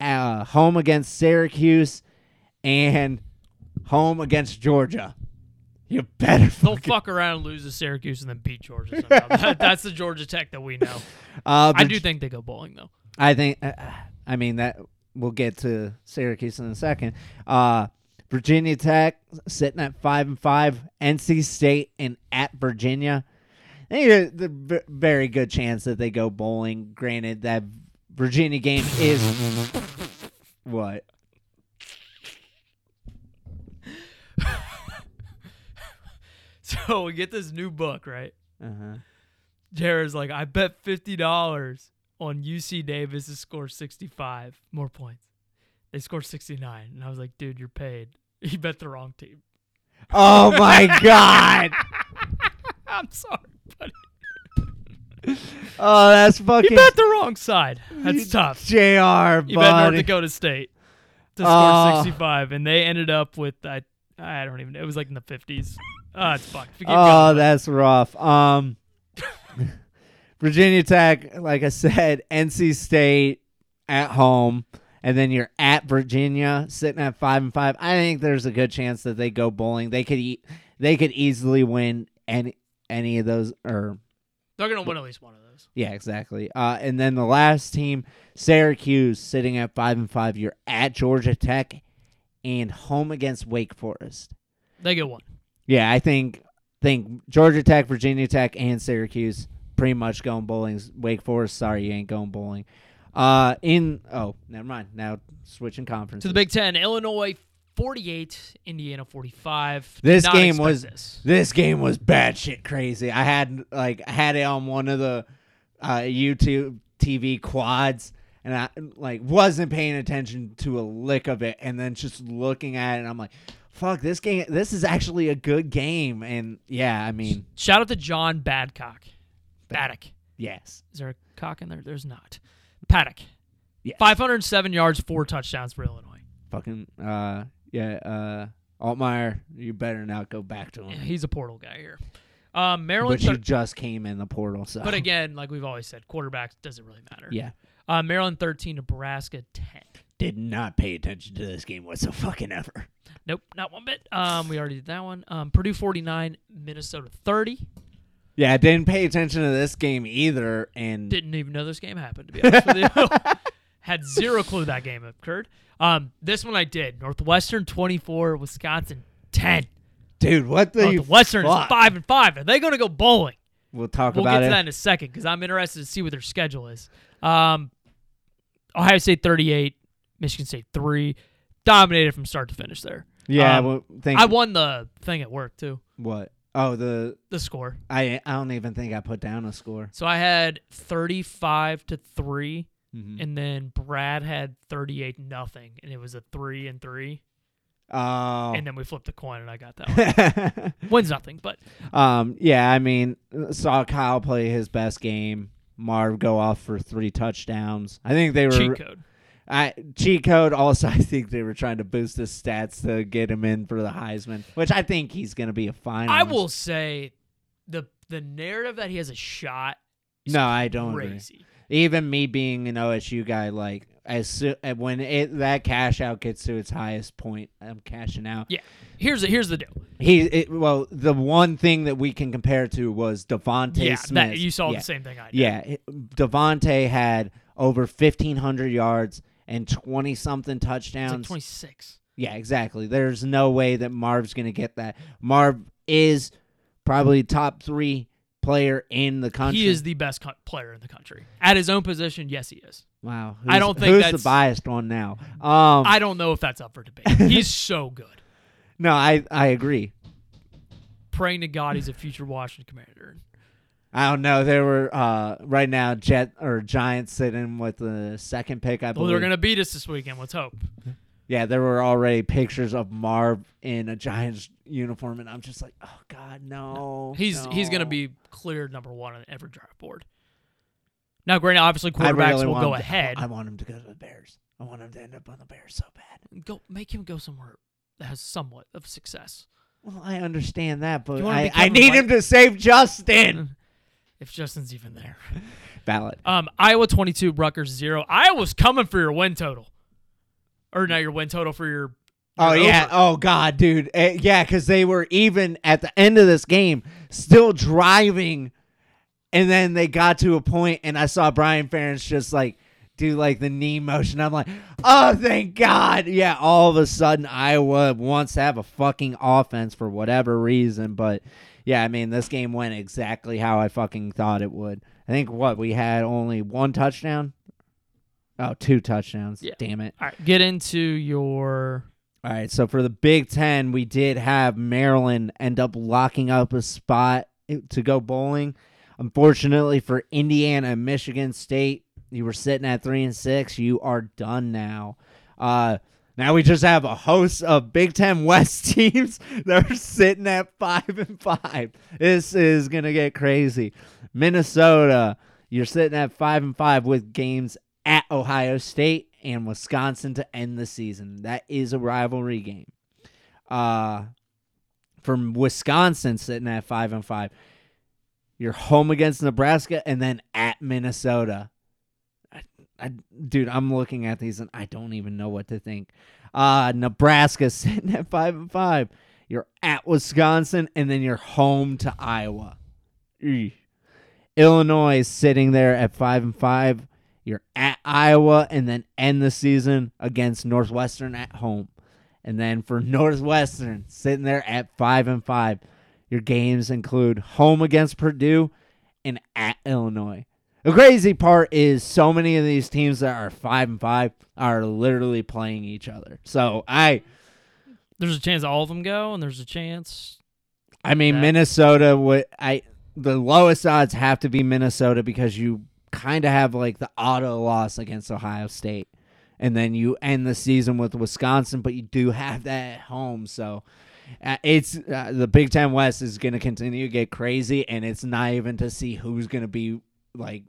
uh, home against Syracuse and home against Georgia. You better They'll fucking, fuck around and lose to Syracuse and then beat Georgia somehow. That- that's the Georgia Tech that we know. uh, I do think they go bowling, though. I think. Uh, I mean that we'll get to Syracuse in a second. Uh, Virginia Tech sitting at five and five. NC State and at Virginia. Think there's very good chance that they go bowling. Granted, that Virginia game is what? So we get this new book, right? Uh-huh. Jared's like, I bet fifty dollars on UC Davis to score sixty-five more points. They scored sixty-nine, and I was like, dude, you're paid. You bet the wrong team. Oh my god! I'm sorry, buddy. Oh, that's fucking You bet the wrong side. That's tough. Jr. You bet North. Dakota State to score Oh. 65, and they ended up with I I don't even. Know, it was like in the 50s. Oh, it's fucked. Oh, going. that's rough. Um, Virginia Tech, like I said, NC State at home, and then you're at Virginia, sitting at five and five. I think there's a good chance that they go bowling. They could eat. They could easily win any any of those. Or They're gonna win at least one of those. yeah, exactly. Uh, and then the last team, Syracuse, sitting at five and five. You're at Georgia Tech, and home against Wake Forest. They get one. Yeah, I think think Georgia Tech, Virginia Tech, and Syracuse pretty much going bowling. Wake Forest, sorry, you ain't going bowling. Uh, in oh, never mind. Now switching conference To the Big Ten, Illinois 48, Indiana 45. This not game was this. this game was bad shit crazy. I had like I had it on one of the uh, YouTube TV quads, and I like wasn't paying attention to a lick of it, and then just looking at it, and I'm like, "Fuck, this game! This is actually a good game." And yeah, I mean, Shout out to John Badcock. Paddock. yes, Is there a cock in there? There's not. Paddock. Yes. 507 yards, four touchdowns for Illinois. fucking uh, yeah, uh, Altmyer, you better not go back to him. Yeah, he's a portal guy here. Um, Maryland. but you thir- just came in the portal, so but again, like we've always said, quarterbacks doesn't really matter. yeah, Uh, Maryland 13, Nebraska 10. did not pay attention to this game whatsoever. Fucking ever. Nope, not one bit. Um, we already did that one. Um, Purdue 49, Minnesota 30. Yeah, didn't pay attention to this game either, and Didn't even know this game happened, to be honest with you. Had zero clue that game occurred. Um, this one I did. Northwestern 24, Wisconsin 10. dude, what the Northwestern is five and five. Are they going to go bowling? We'll talk We'll about get to it. that in a second because I'm interested to see what their schedule is. Um, Ohio State 38, Michigan State 3. Dominated from start to finish there. yeah, Um, well, think I won the thing at work too, what? Oh, the the score. I I don't even think I put down a score. So I had 35 to 3, Mhm. and then Brad had 38 nothing, and it was a 3 and 3. Oh, And then we flipped the coin, and I got that one. Wins nothing, but um, yeah, I mean, saw Kyle play his best game. Marv go off for three touchdowns. I think they were cheat code. I cheat code. Also, I think they were trying to boost his stats to get him in for the Heisman, which I think he's going to be a finalist. I will say the the narrative that he has a shot is No, I don't agree. crazy. Even me being an OSU guy, like as soo- uh, when it that cash out gets to its highest point, I'm cashing out. Yeah. Here's the here's the deal. He it, well, the one thing that we can compare to was DeVonta yeah, Smith. that you saw yeah. the same thing I did. Yeah, DeVonta had over 1,500 yards and 20 something It's like touchdowns. 26. Yeah, exactly. There's no way that Marv's going to get that. Marv is probably top three player in the country. He is the best co- player in the country. At his own position, yes, he is. wow. I don't think who's that's- the biased one now. Um, I don't know if that's up for debate. He's so good. no, I I agree. Praying to God he's a future Washington commander. I don't know. There were uh, right now Jet or Giants sitting with the second pick. I Well, believe. they're going to beat us this weekend. Let's hope. Yeah, there were already pictures of Marv in a Giants uniform, and I'm just like, oh God, no. He's he's going to be cleared number one on every draft board. Now, granted, obviously quarterbacks really will go to- ahead. I want him to go to the Bears. I want him to end up on the Bears so bad. go make him go somewhere that has somewhat of success. Well, I understand that, but I, I need White? him to save Justin. If Justin's even there. Valid. Um, Iowa 22, Rutgers 0. Iowa's coming for your win total. Or not your win total for your. Oh your yeah. over. Oh god, dude. Eh, yeah, because they were even at the end of this game, still driving, and then they got to a point, and I saw Brian Ferentz just like do like the knee motion. I'm like, oh, thank God. Yeah, all of a sudden Iowa wants to have a fucking offense for whatever reason. But yeah, I mean, this game went exactly how I fucking thought it would. I think what we had only one touchdown. Oh, two touchdowns. Yeah. Damn it. All right, get into your. All right, so for the Big Ten, we did have Maryland end up locking up a spot to go bowling. Unfortunately for Indiana and Michigan State, you were sitting at three and six. You are done now. Uh, now we just have a host of Big Ten West teams that are sitting at five and five. This is gonna get crazy. Minnesota, you're sitting at five and five with games at Ohio State and Wisconsin to end the season. That is a rivalry game. Uh from Wisconsin sitting at five and five. You're home against Nebraska and then at Minnesota. I, dude, I'm looking at these and I don't even know what to think. Uh Nebraska sitting at five and five. You're at Wisconsin and then you're home to Iowa. Eesh. Illinois is sitting there at five and five. You're at Iowa and then end the season against Northwestern at home. And then for Northwestern, sitting there at five and five, your games include home against Purdue and at Illinois. The crazy part is so many of these teams that are five and five are literally playing each other. So I There's a chance all of them go, and there's a chance. I mean That- Minnesota would I the lowest odds have to be Minnesota because you kind of have like the auto loss against Ohio State. And then you end the season with Wisconsin, but you do have that at home. So uh, it's uh, the Big Ten West is going to continue to get crazy, and it's not even to see who's going to be like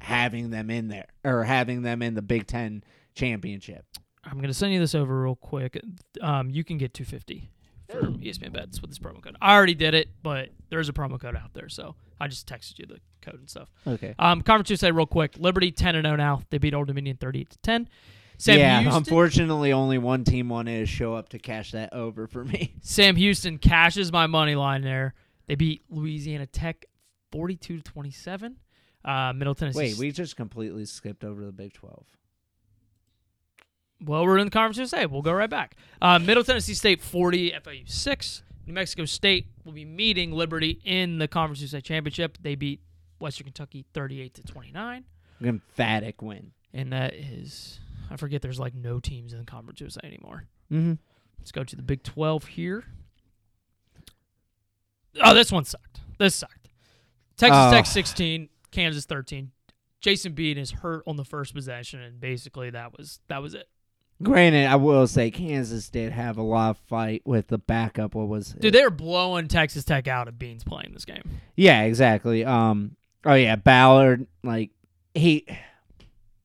having them in there or having them in the Big Ten championship. I'm gonna send you this over real quick. Um, you can get 250 for E ESPN bets with this promo code. I already did it, but there's a promo code out there, so I just texted you the code and stuff. Okay. Um, Conference USA real quick. Liberty 10 and 0 now. They beat Old Dominion 38 to 10. Sam yeah, Houston, unfortunately, only one team wanted to show up to cash that over for me. Sam Houston cashes my money line there. They beat Louisiana Tech 42 to 27. Uh, Middle Tennessee. Wait, we just completely skipped over the Big 12. Well, we're in the Conference USA. We'll go right back. Uh, Middle Tennessee State 40, FAU 6. New Mexico State will be meeting Liberty in the Conference USA Championship. They beat Western Kentucky 38 to 29. Emphatic win. And that is, I forget there's like no teams in the Conference USA anymore. Mm-hmm. Let's go to the Big 12 here. Oh, this one sucked. This sucked. Texas Oh. Tech 16, Kansas 13. Jason Bean is hurt on the first possession, and basically that was that was it. Granted, I will say Kansas did have a lot of fight with the backup. What was Dude, they were blowing Texas Tech out of Beans playing this game. Yeah, exactly. Um. Oh yeah, Ballard. Like he.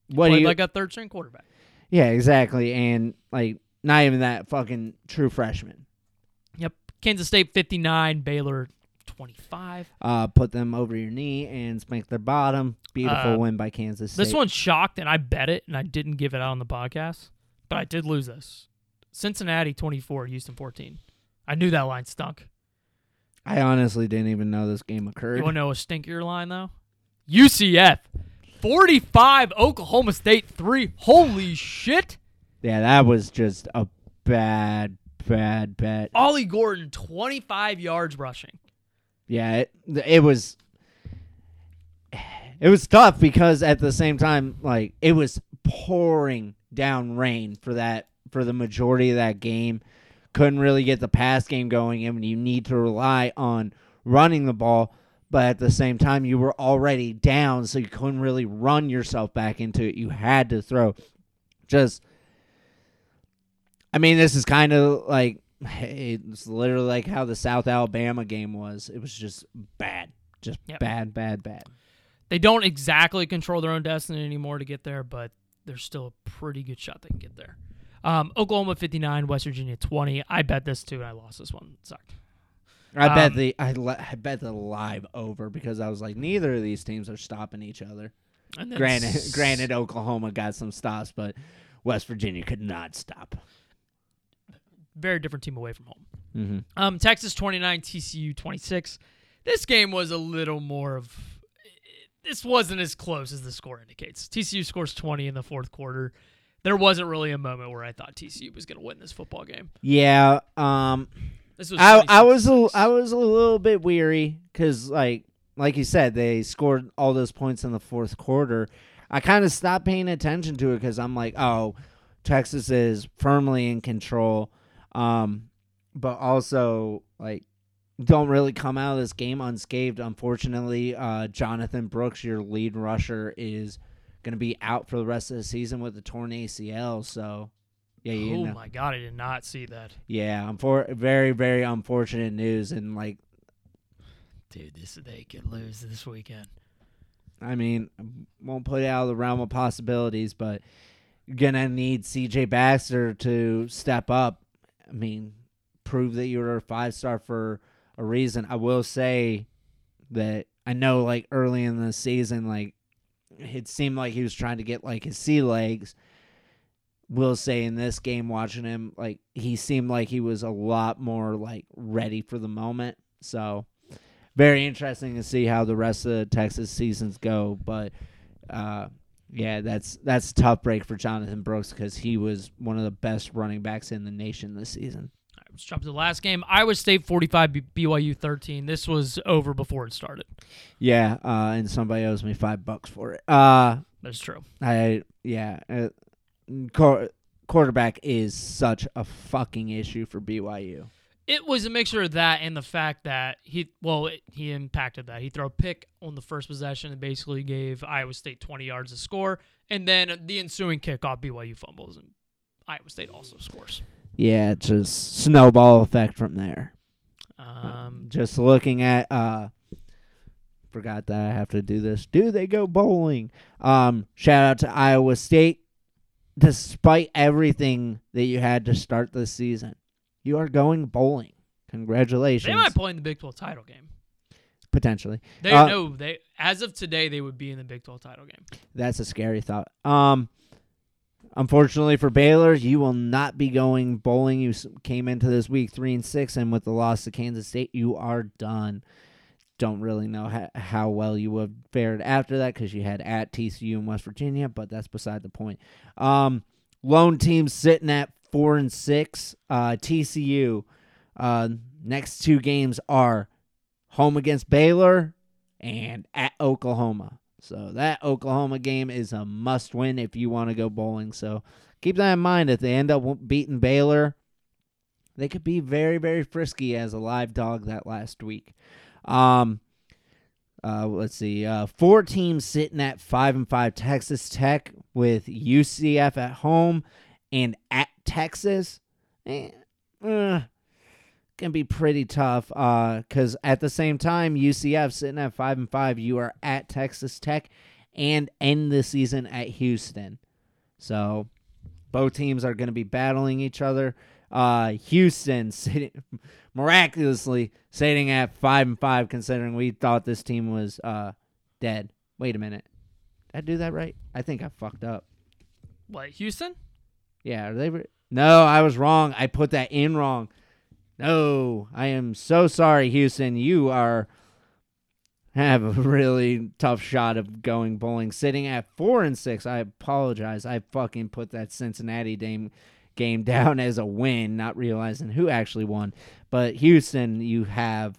What do Played you? like a third string quarterback. yeah, exactly. And like not even that fucking true freshman. Yep. Kansas State 59, Baylor 25. Uh, put them over your knee and spank their bottom. Beautiful Uh, win by Kansas State. This one shocked, and I bet it, and I didn't give it out on the podcast, but I did lose this. Cincinnati 24, Houston 14. I knew that line stunk. I honestly didn't even know this game occurred. You want to know a stinkier line, though? UCF 45, Oklahoma State 3. Holy shit. Yeah, that was just a bad, bad bet. Ollie Gordon, 25 yards rushing. Yeah, it, it was. It was tough because at the same time, like it was pouring down rain for that for the majority of that game. Couldn't really get the pass game going, and you need to rely on running the ball. But at the same time, you were already down, so you couldn't really run yourself back into it. You had to throw. Just, I mean, this is kind of like it's literally like how the South Alabama game was. It was just bad, just Yep. bad, bad, bad. They don't exactly control their own destiny anymore to get there, but there's still a pretty good shot they can get there. Um, Oklahoma 59, West Virginia 20. I bet this too, and I lost this one. It sucked. I bet Um, the I, le- I bet the live over because I was like neither of these teams are stopping each other. Granted, s- granted, Oklahoma got some stops, but West Virginia could not stop. Very different team away from home. Mm-hmm. Um, Texas 29, TCU 26. This game was a little more of. this wasn't as close as the score indicates. TCU scores 20 in the fourth quarter. There wasn't really a moment where I thought TCU was going to win this football game. Yeah. Um. This was I I was a, 26-6. I was a little bit weary because like like you said they scored all those points in the fourth quarter. I kind of stopped paying attention to it because I'm like, oh, Texas is firmly in control, um, but also like don't really come out of this game unscathed. Unfortunately, uh, Jonathan Brooks, your lead rusher, is going to be out for the rest of the season with a torn ACL. So, yeah, you Oh know. my god, I did not see that. Yeah, I'm for very, very unfortunate news. And, like, Dude, this they could lose this weekend. I mean, won't put it out of the realm of possibilities, but you're to need CJ Baxter to step up. I mean, prove that you're a five star for a reason. I will say that I know, like, early in the season, like, it seemed like he was trying to get, like, his sea legs. Will say in this game, watching him, like, he seemed like he was a lot more, like, ready for the moment. So, very interesting to see how the rest of the Texas seasons go. But uh, yeah, that's that's a tough break for Jonathan Brooks because he was one of the best running backs in the nation this season. All right, let's jump to the last game. Iowa State 45, BYU 13. This was over before it started. Yeah, uh, and somebody owes me five bucks for it. Uh, That's true. I yeah, uh, quar- quarterback is such a fucking issue for BYU. It was a mixture of that and the fact that he, well, it, he impacted that. He threw a pick on the first possession and basically gave Iowa State 20 yards to score. And then the ensuing kickoff, BYU fumbles, and Iowa State also scores. Yeah, it's just snowball effect from there. Um, just looking at uh forgot that I have to do this. Do they go bowling? Um shout out to Iowa State. Despite everything that you had to start this season, you are going bowling. Congratulations. they might play in the Big 12 title game. potentially. They Uh, know they as of today they would be in the Big 12 title game. That's a scary thought. Um, unfortunately for Baylor, you will not be going bowling. You came into this week three and six, and with the loss to Kansas State, you are done. Don't really know how, how well you would have fared after that because you had at TCU in West Virginia, but that's beside the point. Um, lone team sitting at four and six. Uh, TCU. Uh, next two games are home against Baylor and at Oklahoma. So that Oklahoma game is a must win if you want to go bowling. So keep that in mind. If they end up beating Baylor, they could be very, very frisky as a live dog that last week. Um, uh, let's see. Uh, four teams sitting at five and five. Texas Tech with UCF at home and at Texas. Eh, uh, can be pretty tough because at the same time UCF sitting at five and five, you are at Texas Tech and end the season at Houston. So both teams are going to be battling each other. Uh, Houston sitting miraculously sitting at five and five, considering we thought this team was uh dead. Wait a minute, did I do that right? I think I fucked up. What, Houston? Yeah, are they? Re- no, I was wrong. I put that in wrong. No, I am so sorry, Houston. You are have a really tough shot of going bowling. Sitting at four and six. I apologize. I fucking put that Cincinnati game game down as a win, not realizing who actually won. But Houston, you have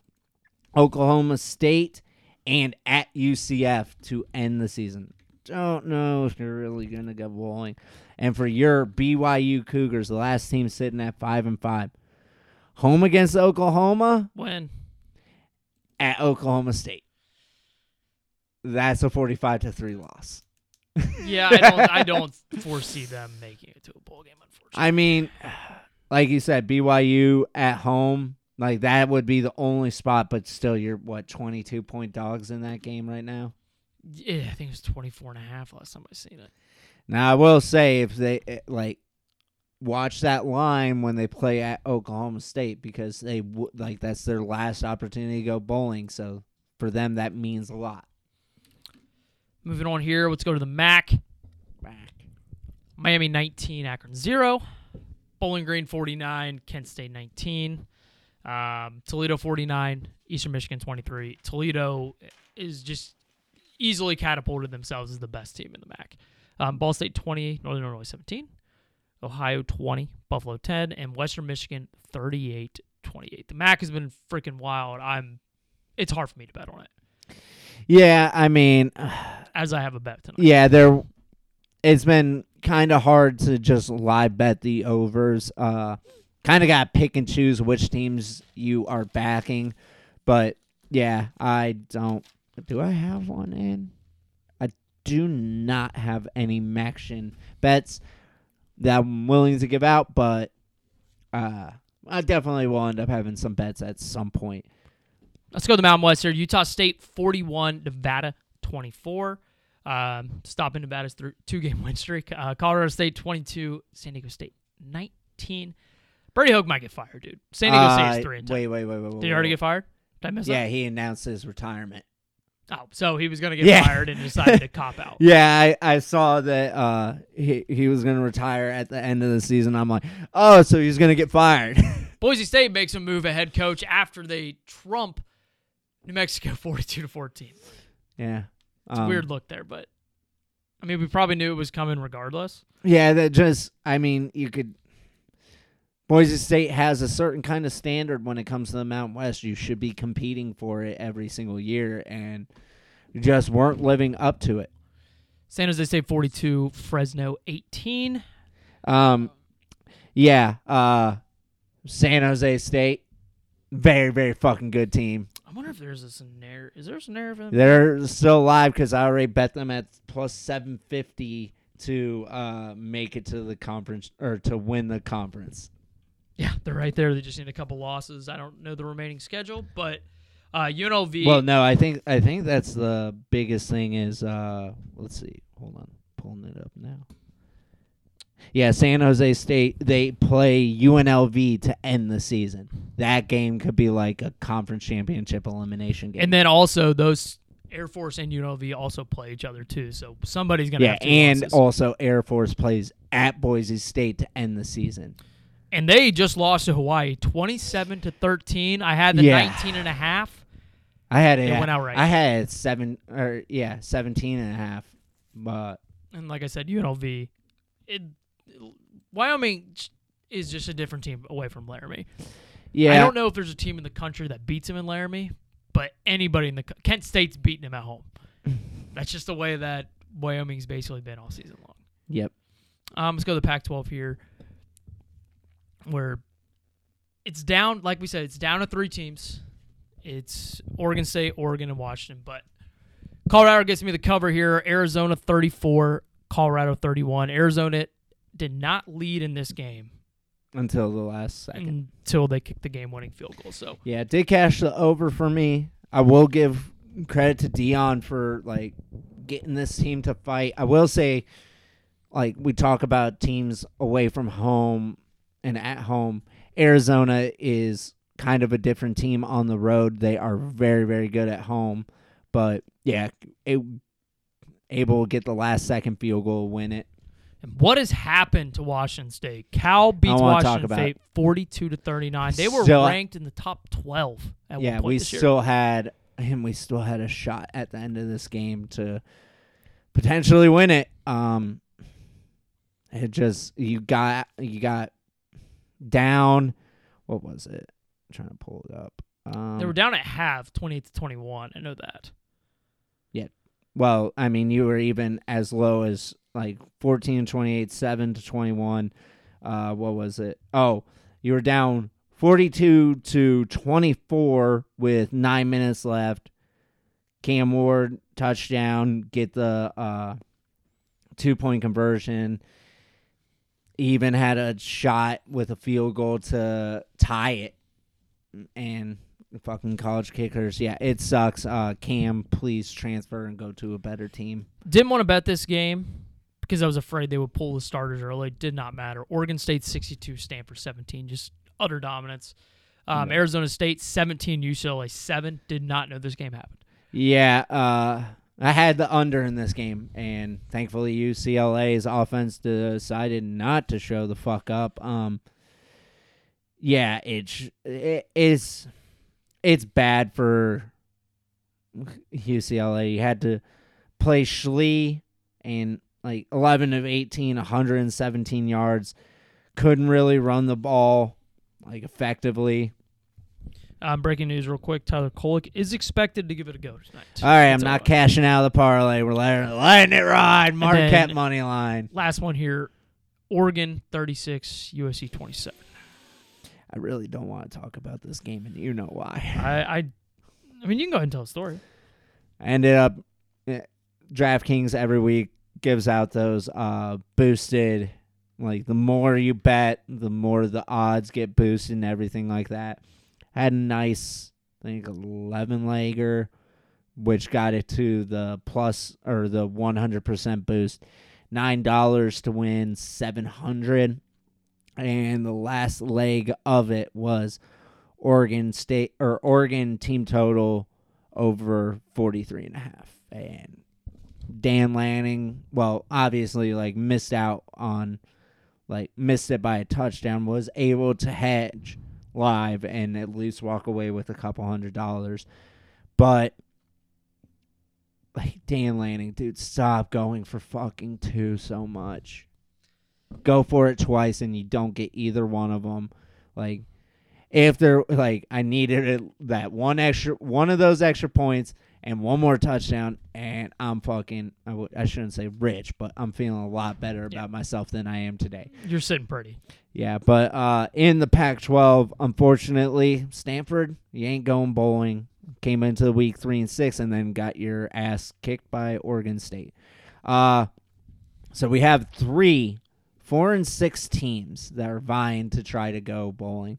Oklahoma State and at UCF to end the season. Don't know if you're really gonna go bowling. And for your BYU Cougars, the last team sitting at five and five, home against Oklahoma When? at Oklahoma State. That's a forty-five to three loss. Yeah, I don't. I don't foresee them making it to a bowl game. Unfortunately, I mean, like you said, BYU at home, like that would be the only spot, but still, you're what twenty-two point dogs in that game right now. yeah, I think it was 24 and a half last time I seen it. Now, I will say if they eh, like watch that line when they play at Oklahoma State because they like that's their last opportunity to go bowling. So for them, that means a lot. Moving on here, let's go to the MAC. MAC, Miami 19, Akron 0. Bowling Green 49, Kent State 19. Um, Toledo 49, Eastern Michigan 23. Toledo is just easily catapulted themselves as the best team in the MAC. Um, Ball State 20, Northern Illinois 17, Ohio 20, Buffalo 10, and Western Michigan 38 28. The MAC has been freaking wild. I'm it's hard for me to bet on it Yeah, I mean, as I have a bet tonight. yeah, there. It's been kind of hard to just live bet the overs. Uh, kind of got to pick and choose which teams you are backing, but yeah, I don't. Do I have one in? Do not have any MACtion bets that I'm willing to give out, but uh, I definitely will end up having some bets at some point. Let's go to the Mountain West here. Utah State 41, Nevada 24. Um, stopping Nevada's th- two game win streak. Uh, Colorado State 22, San Diego State 19. Brady Hoke might get fired, dude. San Diego State Uh, is 3 and 10. Wait, wait, wait, wait. Did he already get fired? Did I miss Yeah, that? he announced his retirement. Oh, so he was going to get Yeah. fired and decided to cop out. Yeah, I, I saw that uh, he he was gonna retire at the end of the season. I'm like, oh, so he's gonna get fired. Boise State makes a move at head coach after they trump New Mexico 42 to 14. yeah, It's a Um, weird look there, but I mean, we probably knew it was coming regardless. Yeah, that just I mean, you could. Boise State has a certain kind of standard when it comes to the Mountain West. You should be competing for it every single year, and just weren't living up to it. San Jose State 42, Fresno 18. Um, yeah, uh, San Jose State, very very fucking good team. I wonder if there's a scenario. Is there a scenario for them? They're still alive because I already bet them at plus seven fifty to uh, make it to the conference or to win the conference. Yeah, they're right there. They just need a couple losses. I don't know the remaining schedule, but uh, UNLV. Well, no, I think I think that's the biggest thing is uh, let's see, hold on, pulling it up now. Yeah, San Jose State they play UNLV to end the season. That game could be like a conference championship elimination game. and then also those Air Force and UNLV also play each other too. So somebody's gonna yeah, and losses. also Air Force plays at Boise State to end the season. And they just lost to Hawaii 27 to 13. I had the Yeah. 19 and a half. I had it. It went out right. I had seven or yeah, 17 and a half. But And like I said, UNLV, it, Wyoming is just a different team away from Laramie. yeah, I don't know if there's a team in the country that beats him in Laramie, but anybody in the Kent State's beating him at home. That's just the way that Wyoming's basically been all season long. Yep. Um, let's go to the Pac-12 here, where it's down. Like we said, it's down to three teams. It's Oregon State, Oregon, and Washington. But Colorado gets me the cover here. Arizona 34, Colorado 31. Arizona did not lead in this game Until the last second. until they kicked the game-winning field goal. So Yeah, it did cash the over for me. I will give credit to Deion for like getting this team to fight. I will say, like we talk about teams away from home and at home. Arizona is kind of a different team on the road. They are very very good at home, but yeah, it, able to get the last second field goal, win it. And what has happened to Washington State? Cal beats Washington State 42 to 39. They were Still- ranked in the top 12 at yeah, one point we still had and We still had a shot at the end of this game to potentially win it. Um, it just you got you got down. What was it? I'm trying to pull it up. Um, They were down at half, 28 to 21. I know that. Yeah. Well, I mean, you were even as low as like 14 28, 7 to 21. Uh, what was it? Oh, you were down 42 to 24 with nine minutes left. Cam Ward touchdown, get the uh, two point conversion. Even had a shot with a field goal to tie it. And fucking college kickers. Yeah, it sucks. Uh, Cam, please transfer and go to a better team. Didn't want to bet this game because I was afraid they would pull the starters early. Did not matter. Oregon State 62, Stanford 17. Just utter dominance. Um. Arizona State 17, UCLA 7. Did not know this game happened. Yeah, uh, I had the under in this game, and thankfully UCLA's offense decided not to show the fuck up. Um, yeah, it's it is it's bad for UCLA. You had to play Schlee and like 11 of 18, 117 yards. Couldn't really run the ball like effectively. Um, breaking news, real quick: Tyler Kolek is expected to give it a go tonight. All right, I'm That's not all. cashing out of the parlay. We're letting, letting it ride. Marquette money line. Last one here: Oregon 36, USC 27. I really don't want to talk about this game, and you know why. I, I, I mean, you can go ahead and tell a story. I ended up eh, DraftKings every week gives out those uh boosted like the more you bet, the more the odds get boosted and everything like that. Had a nice I think eleven legger which got it to the plus or the 100% boost. $9 to win 700 and the last leg of it was Oregon State or Oregon team total over 43 and a half and Dan Lanning well obviously like missed out on like missed it by a touchdown was able to hedge live and at least walk away with a couple hundred dollars. But like Dan Lanning dude stop going for fucking two so much. Go for it twice and you don't get either one of them like if they're like I needed it, that one extra one of those extra points and one more touchdown and I'm fucking I w- I shouldn't say rich but I'm feeling a lot better about myself than I am today. You're sitting pretty. Yeah, but uh in the Pac-12 unfortunately Stanford you ain't going bowling. Came into the week 3 and 6 and then got your ass kicked by Oregon State. Uh so we have 3 4 and 6 teams that are vying to try to go bowling.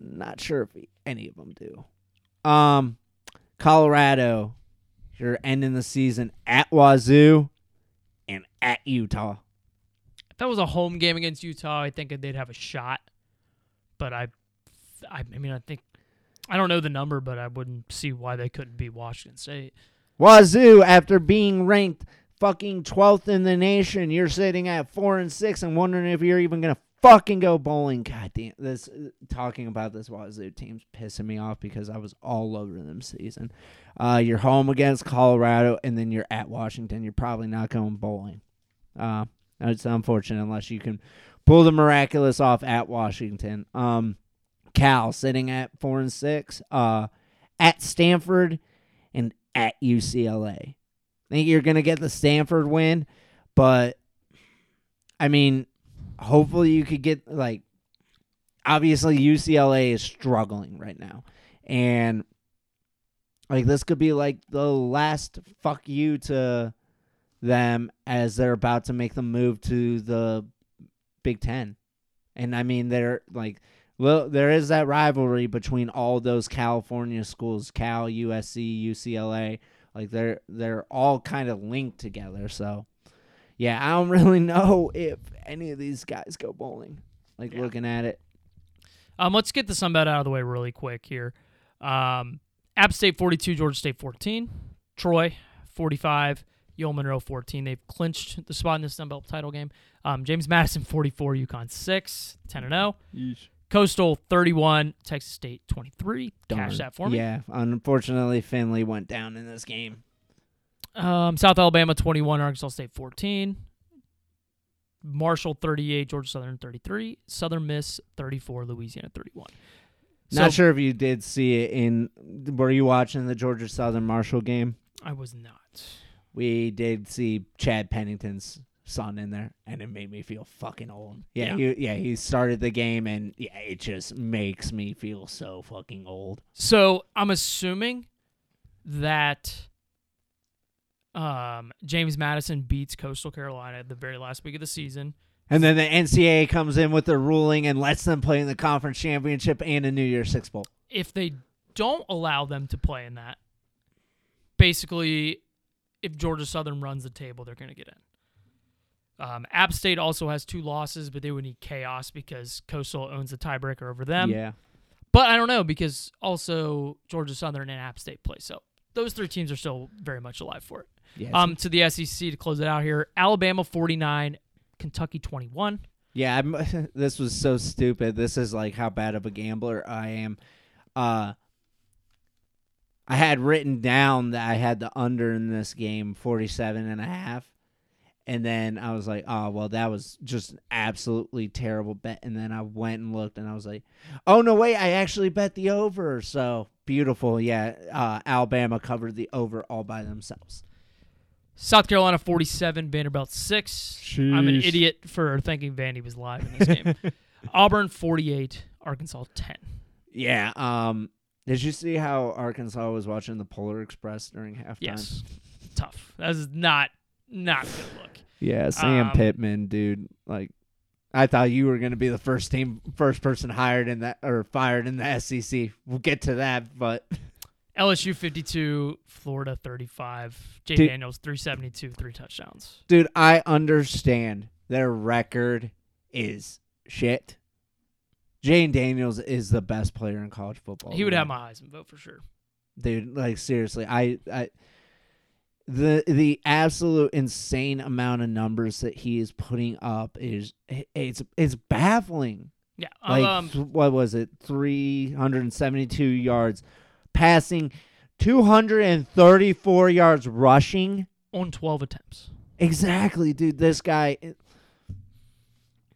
Not sure if any of them do. Um, Colorado, you're ending the season at Wazoo and at Utah. If that was a home game against Utah, I think they'd have a shot. But I, I, I mean, I think I don't know the number, but I wouldn't see why they couldn't beat Washington State. Wazoo, after being ranked fucking 12th in the nation, you're sitting at 4 and 6 and wondering if you're even going to fucking go bowling. God damn, this talking about this Wazoo team's pissing me off because I was all over them season. Uh, you're home against Colorado and then you're at Washington. You're probably not going bowling. Uh, it's unfortunate unless you can pull the miraculous off at Washington. Um, Cal sitting at 4 and 6. Uh, at Stanford and at UCLA. I think you're to get the Stanford win, but I mean, hopefully you could get like obviously UCLA is struggling right now. And like this could be like the last fuck you to them as they're about to make the move to the Big 10. And I mean they're like well, there is that rivalry between all those California schools, Cal, USC, UCLA. Like they're they're all kind of linked together. So, yeah, I don't really know if any of these guys go bowling. Like looking at it, Um, let's get the Sunbelt out of the way really quick here. Um, App State 42, Georgia State 14, Troy 45, UL Monroe 14. They've clinched the spot in the Sunbelt title game. Um, James Madison 44, UConn 6, 10 and 0. Coastal 31, Texas State 23. Cash that for me. Yeah, unfortunately, Finley went down in this game. Um, South Alabama 21, Arkansas State 14. Marshall 38, Georgia Southern 33, Southern Miss 34, Louisiana 31. Not sure if you did see it in. Were you watching the Georgia Southern Marshall game? I was not. We did see Chad Pennington's son in there, and it made me feel fucking old. Yeah, Yeah. He, yeah, he started the game, and yeah, it just makes me feel so fucking old. So I'm assuming that um, James Madison beats Coastal Carolina at the very last week of the season. And then the NCAA comes in with their ruling and lets them play in the conference championship and a New Year's Six Bowl. If they don't allow them to play in that, basically, if Georgia Southern runs the table, they're going to get in. Um, App State also has two losses, but they would need chaos because Coastal owns the tiebreaker over them. yeah. But I don't know because also Georgia Southern and App State play. So those three teams are still very much alive for it. Yeah. Um, to the SEC to close it out here, Alabama 49, Kentucky 21. Yeah, I'm, this was so stupid. This is like how bad of a gambler I am. Uh I had written down that I had the under in this game 47 and a half. And then I was like, oh, well, that was just an absolutely terrible bet. And then I went and looked and I was like, oh, no, wait, I actually bet the over. So beautiful. Yeah. Uh, Alabama covered the over all by themselves. South Carolina 47, Vanderbilt 6. I'm an idiot for thinking Vandy was live in this game. Auburn 48, Arkansas 10. Yeah. Um, did you see how Arkansas was watching the Polar Express during halftime? Yes. Tough. That is not not a good look. Yeah, Sam Um, Pittman, dude. Like, I thought you were going to be the first team, first person hired in that or fired in the SEC. We'll get to that, but LSU 52, Florida 35. Jay Dude. Daniels 372, three touchdowns. dude, I understand their record is shit. Jayden Daniels is the best player in college football. He would man. have my Heisman vote for sure. dude. Like seriously, I, I, the the absolute insane amount of numbers that he is putting up is it's it's baffling. Yeah. like um, what was it 372 yards passing 234 yards rushing. On 12 attempts. exactly dude. This guy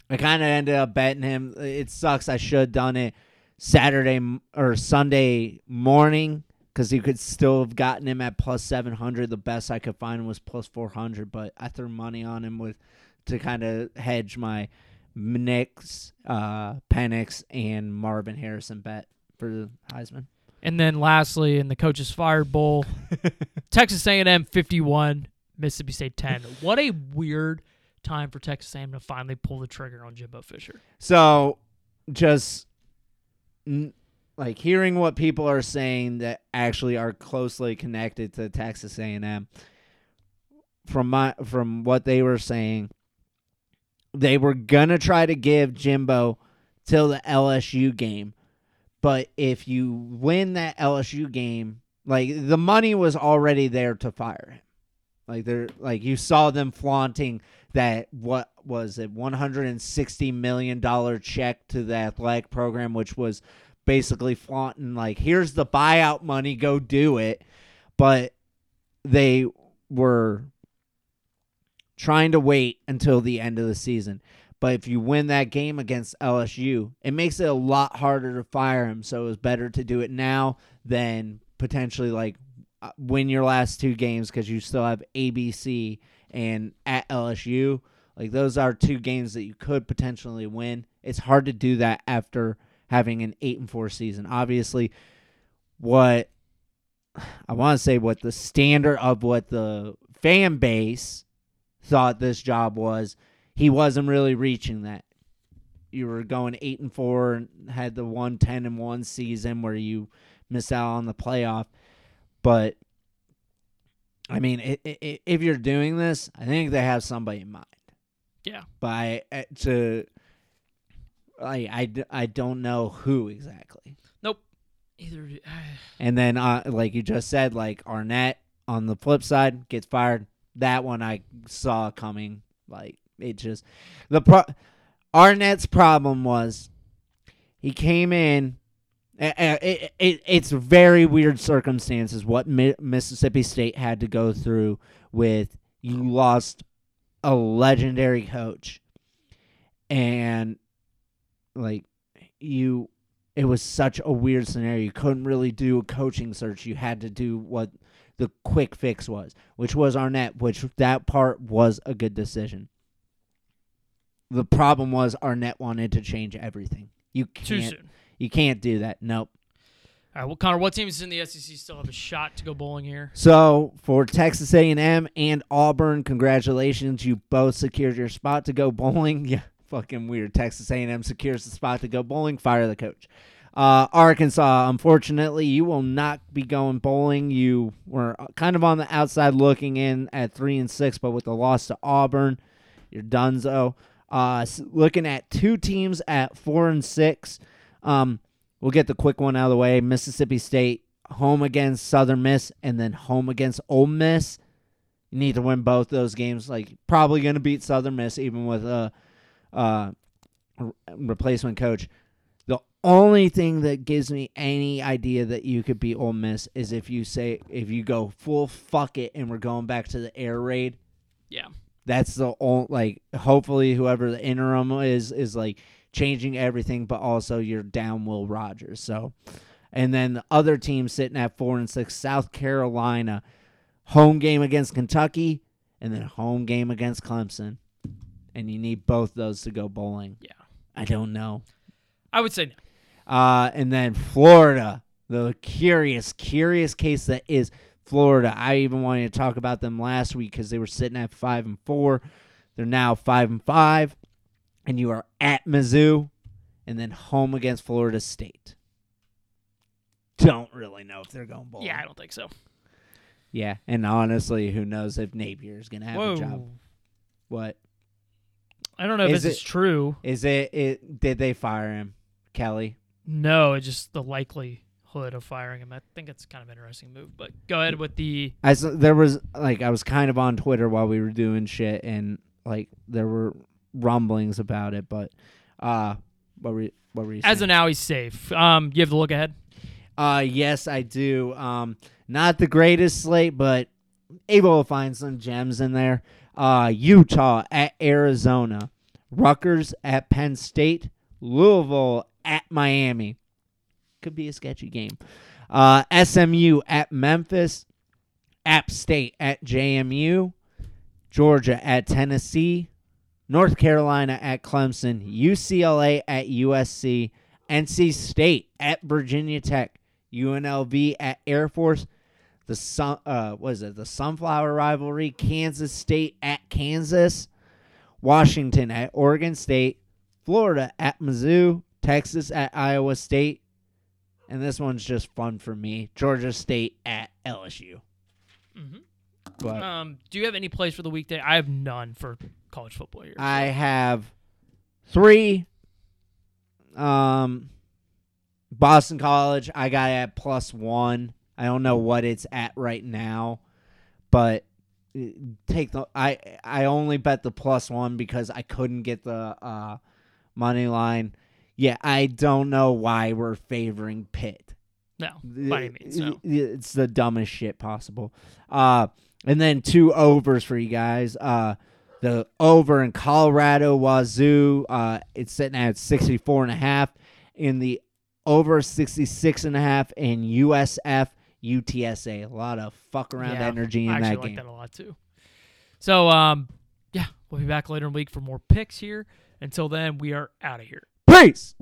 i kind of ended up betting him. It sucks. I should have done it saturday or sunday morning because you could still have gotten him at plus 700 the best i could find was plus 400 but i threw money on him with to kind of hedge my Nix, uh, Penix, and Marvin Harrison bet for the Heisman. And then lastly, in the coaches fired bowl, Texas A&M 51, Mississippi State 10. What a weird time for Texas A&M to finally pull the trigger on Jimbo Fisher. So, just n- like hearing what people are saying that actually are closely connected to Texas A&M. From my from what they were saying, they were gonna try to give Jimbo till the LSU game, but if you win that LSU game, like the money was already there to fire him. Like they're like you saw them flaunting that what was it 160 million dollar check to the athletic program which was basically flaunting like here's the buyout money go do it but they were trying to wait until the end of the season but if you win that game against LSU it makes it a lot harder to fire him so it was better to do it now than potentially like uh, win your last two games because you still have ABC and at LSU. Like those are two games that you could potentially win. It's hard to do that after having an eight and four season. Obviously, what I want to say what the standard of what the fan base thought this job was, he wasn't really reaching that. You were going eight and four and had the one ten and one season where you miss out on the playoff. But I mean, i i if you're doing this, I think they have somebody in mind. Yeah. I, uh, I, I, I don't know who exactly. Nope. Either And then, uh, like you just said, like Arnett on the flip side gets fired. That one I saw coming. Like it just the pro. Arnett's problem was he came in. uh, uh, It, it, it's very weird circumstances what Mi- Mississippi State had to go through with you lost a legendary coach and like you it was such a weird scenario. You couldn't really do a coaching search. You had to do what the quick fix was, which was Arnett, which that part was a good decision. The problem was Arnett wanted to change everything. You can't too soon. you can't do that. Nope. All right, well, Connor, what teams in the SEC still have a shot to go bowling here? So for Texas A&M and Auburn, congratulations! You both secured your spot to go bowling. Yeah, fucking weird. Texas A&M secures the spot to go bowling. Fire the coach. Uh, Arkansas, unfortunately, you will not be going bowling. You were kind of on the outside looking in at three and six, but with the loss to Auburn, you're donezo. Uh, looking at two teams at four and six. Um, we'll get the quick one out of the way. Mississippi State home against Southern Miss, and then home against Ole Miss. You need to win both those games. Like probably going to beat Southern Miss, even with a re- replacement coach. The only thing that gives me any idea that you could beat Ole Miss is if you say if you go full fuck it and we're going back to the air raid. Yeah. That's the only like. Hopefully, whoever the interim is is like changing everything, but also you're down Will Rogers. So, and then the other team sitting at four and six, South Carolina, home game against Kentucky, and then home game against Clemson, and you need both those to go bowling. Yeah. I don't know. I would say no. Uh, and then Florida, the curious, curious case that is Florida. I even wanted to talk about them last week because they were sitting at five and four. They're now five and five, and you are at Mizzou, and then home against Florida State. Don't really know if they're going bowling. Yeah, I don't think so. Yeah, and honestly, who knows if Napier is gonna have Whoa. a job? What I don't know if Is this is it- true. is it? It did they fire him, Kelly? No, it's just the likelihood of firing him. I think it's kind of an interesting move. But go ahead with the I s- there was like I was kind of on Twitter while we were doing shit, and like there were rumblings about it, but uh, what were you, what were you as of saying? now he's safe. Um, you have the look ahead. uh, yes, I do. Um, not the greatest slate, but able to find some gems in there. Uh, Utah at Arizona, Rutgers at Penn State, Louisville at Miami. Could be a sketchy game. Uh, SMU at Memphis, App State at JMU, Georgia at Tennessee, North Carolina at Clemson, UCLA at USC, NC State at Virginia Tech, UNLV at Air Force, the sun, uh, what is it? The Sunflower rivalry, Kansas State at Kansas, Washington at Oregon State, Florida at Mizzou, Texas at Iowa State, and this one's just fun for me. Georgia State at LSU. Mhm. But Um, do you have any plays for the weekday? I have none for college football here. I have three. Um, Boston College, I got at plus one. I don't know what it's at right now, but uh, take the I I only bet the plus one because I couldn't get the uh money line. Yeah, I don't know why we're favoring Pitt. no, by any means, no. It's the dumbest shit possible. Uh, and then two overs for you guys. Uh, the over in Colorado Wazoo, uh, it's sitting at 64 and a half. In the over 66 and a half in USF UTSA. A lot of fuck around Yeah, energy in I actually that like game. that a lot too. So, um, yeah, we'll be back later in the week for more picks here. Until then, we are out of here. Peace.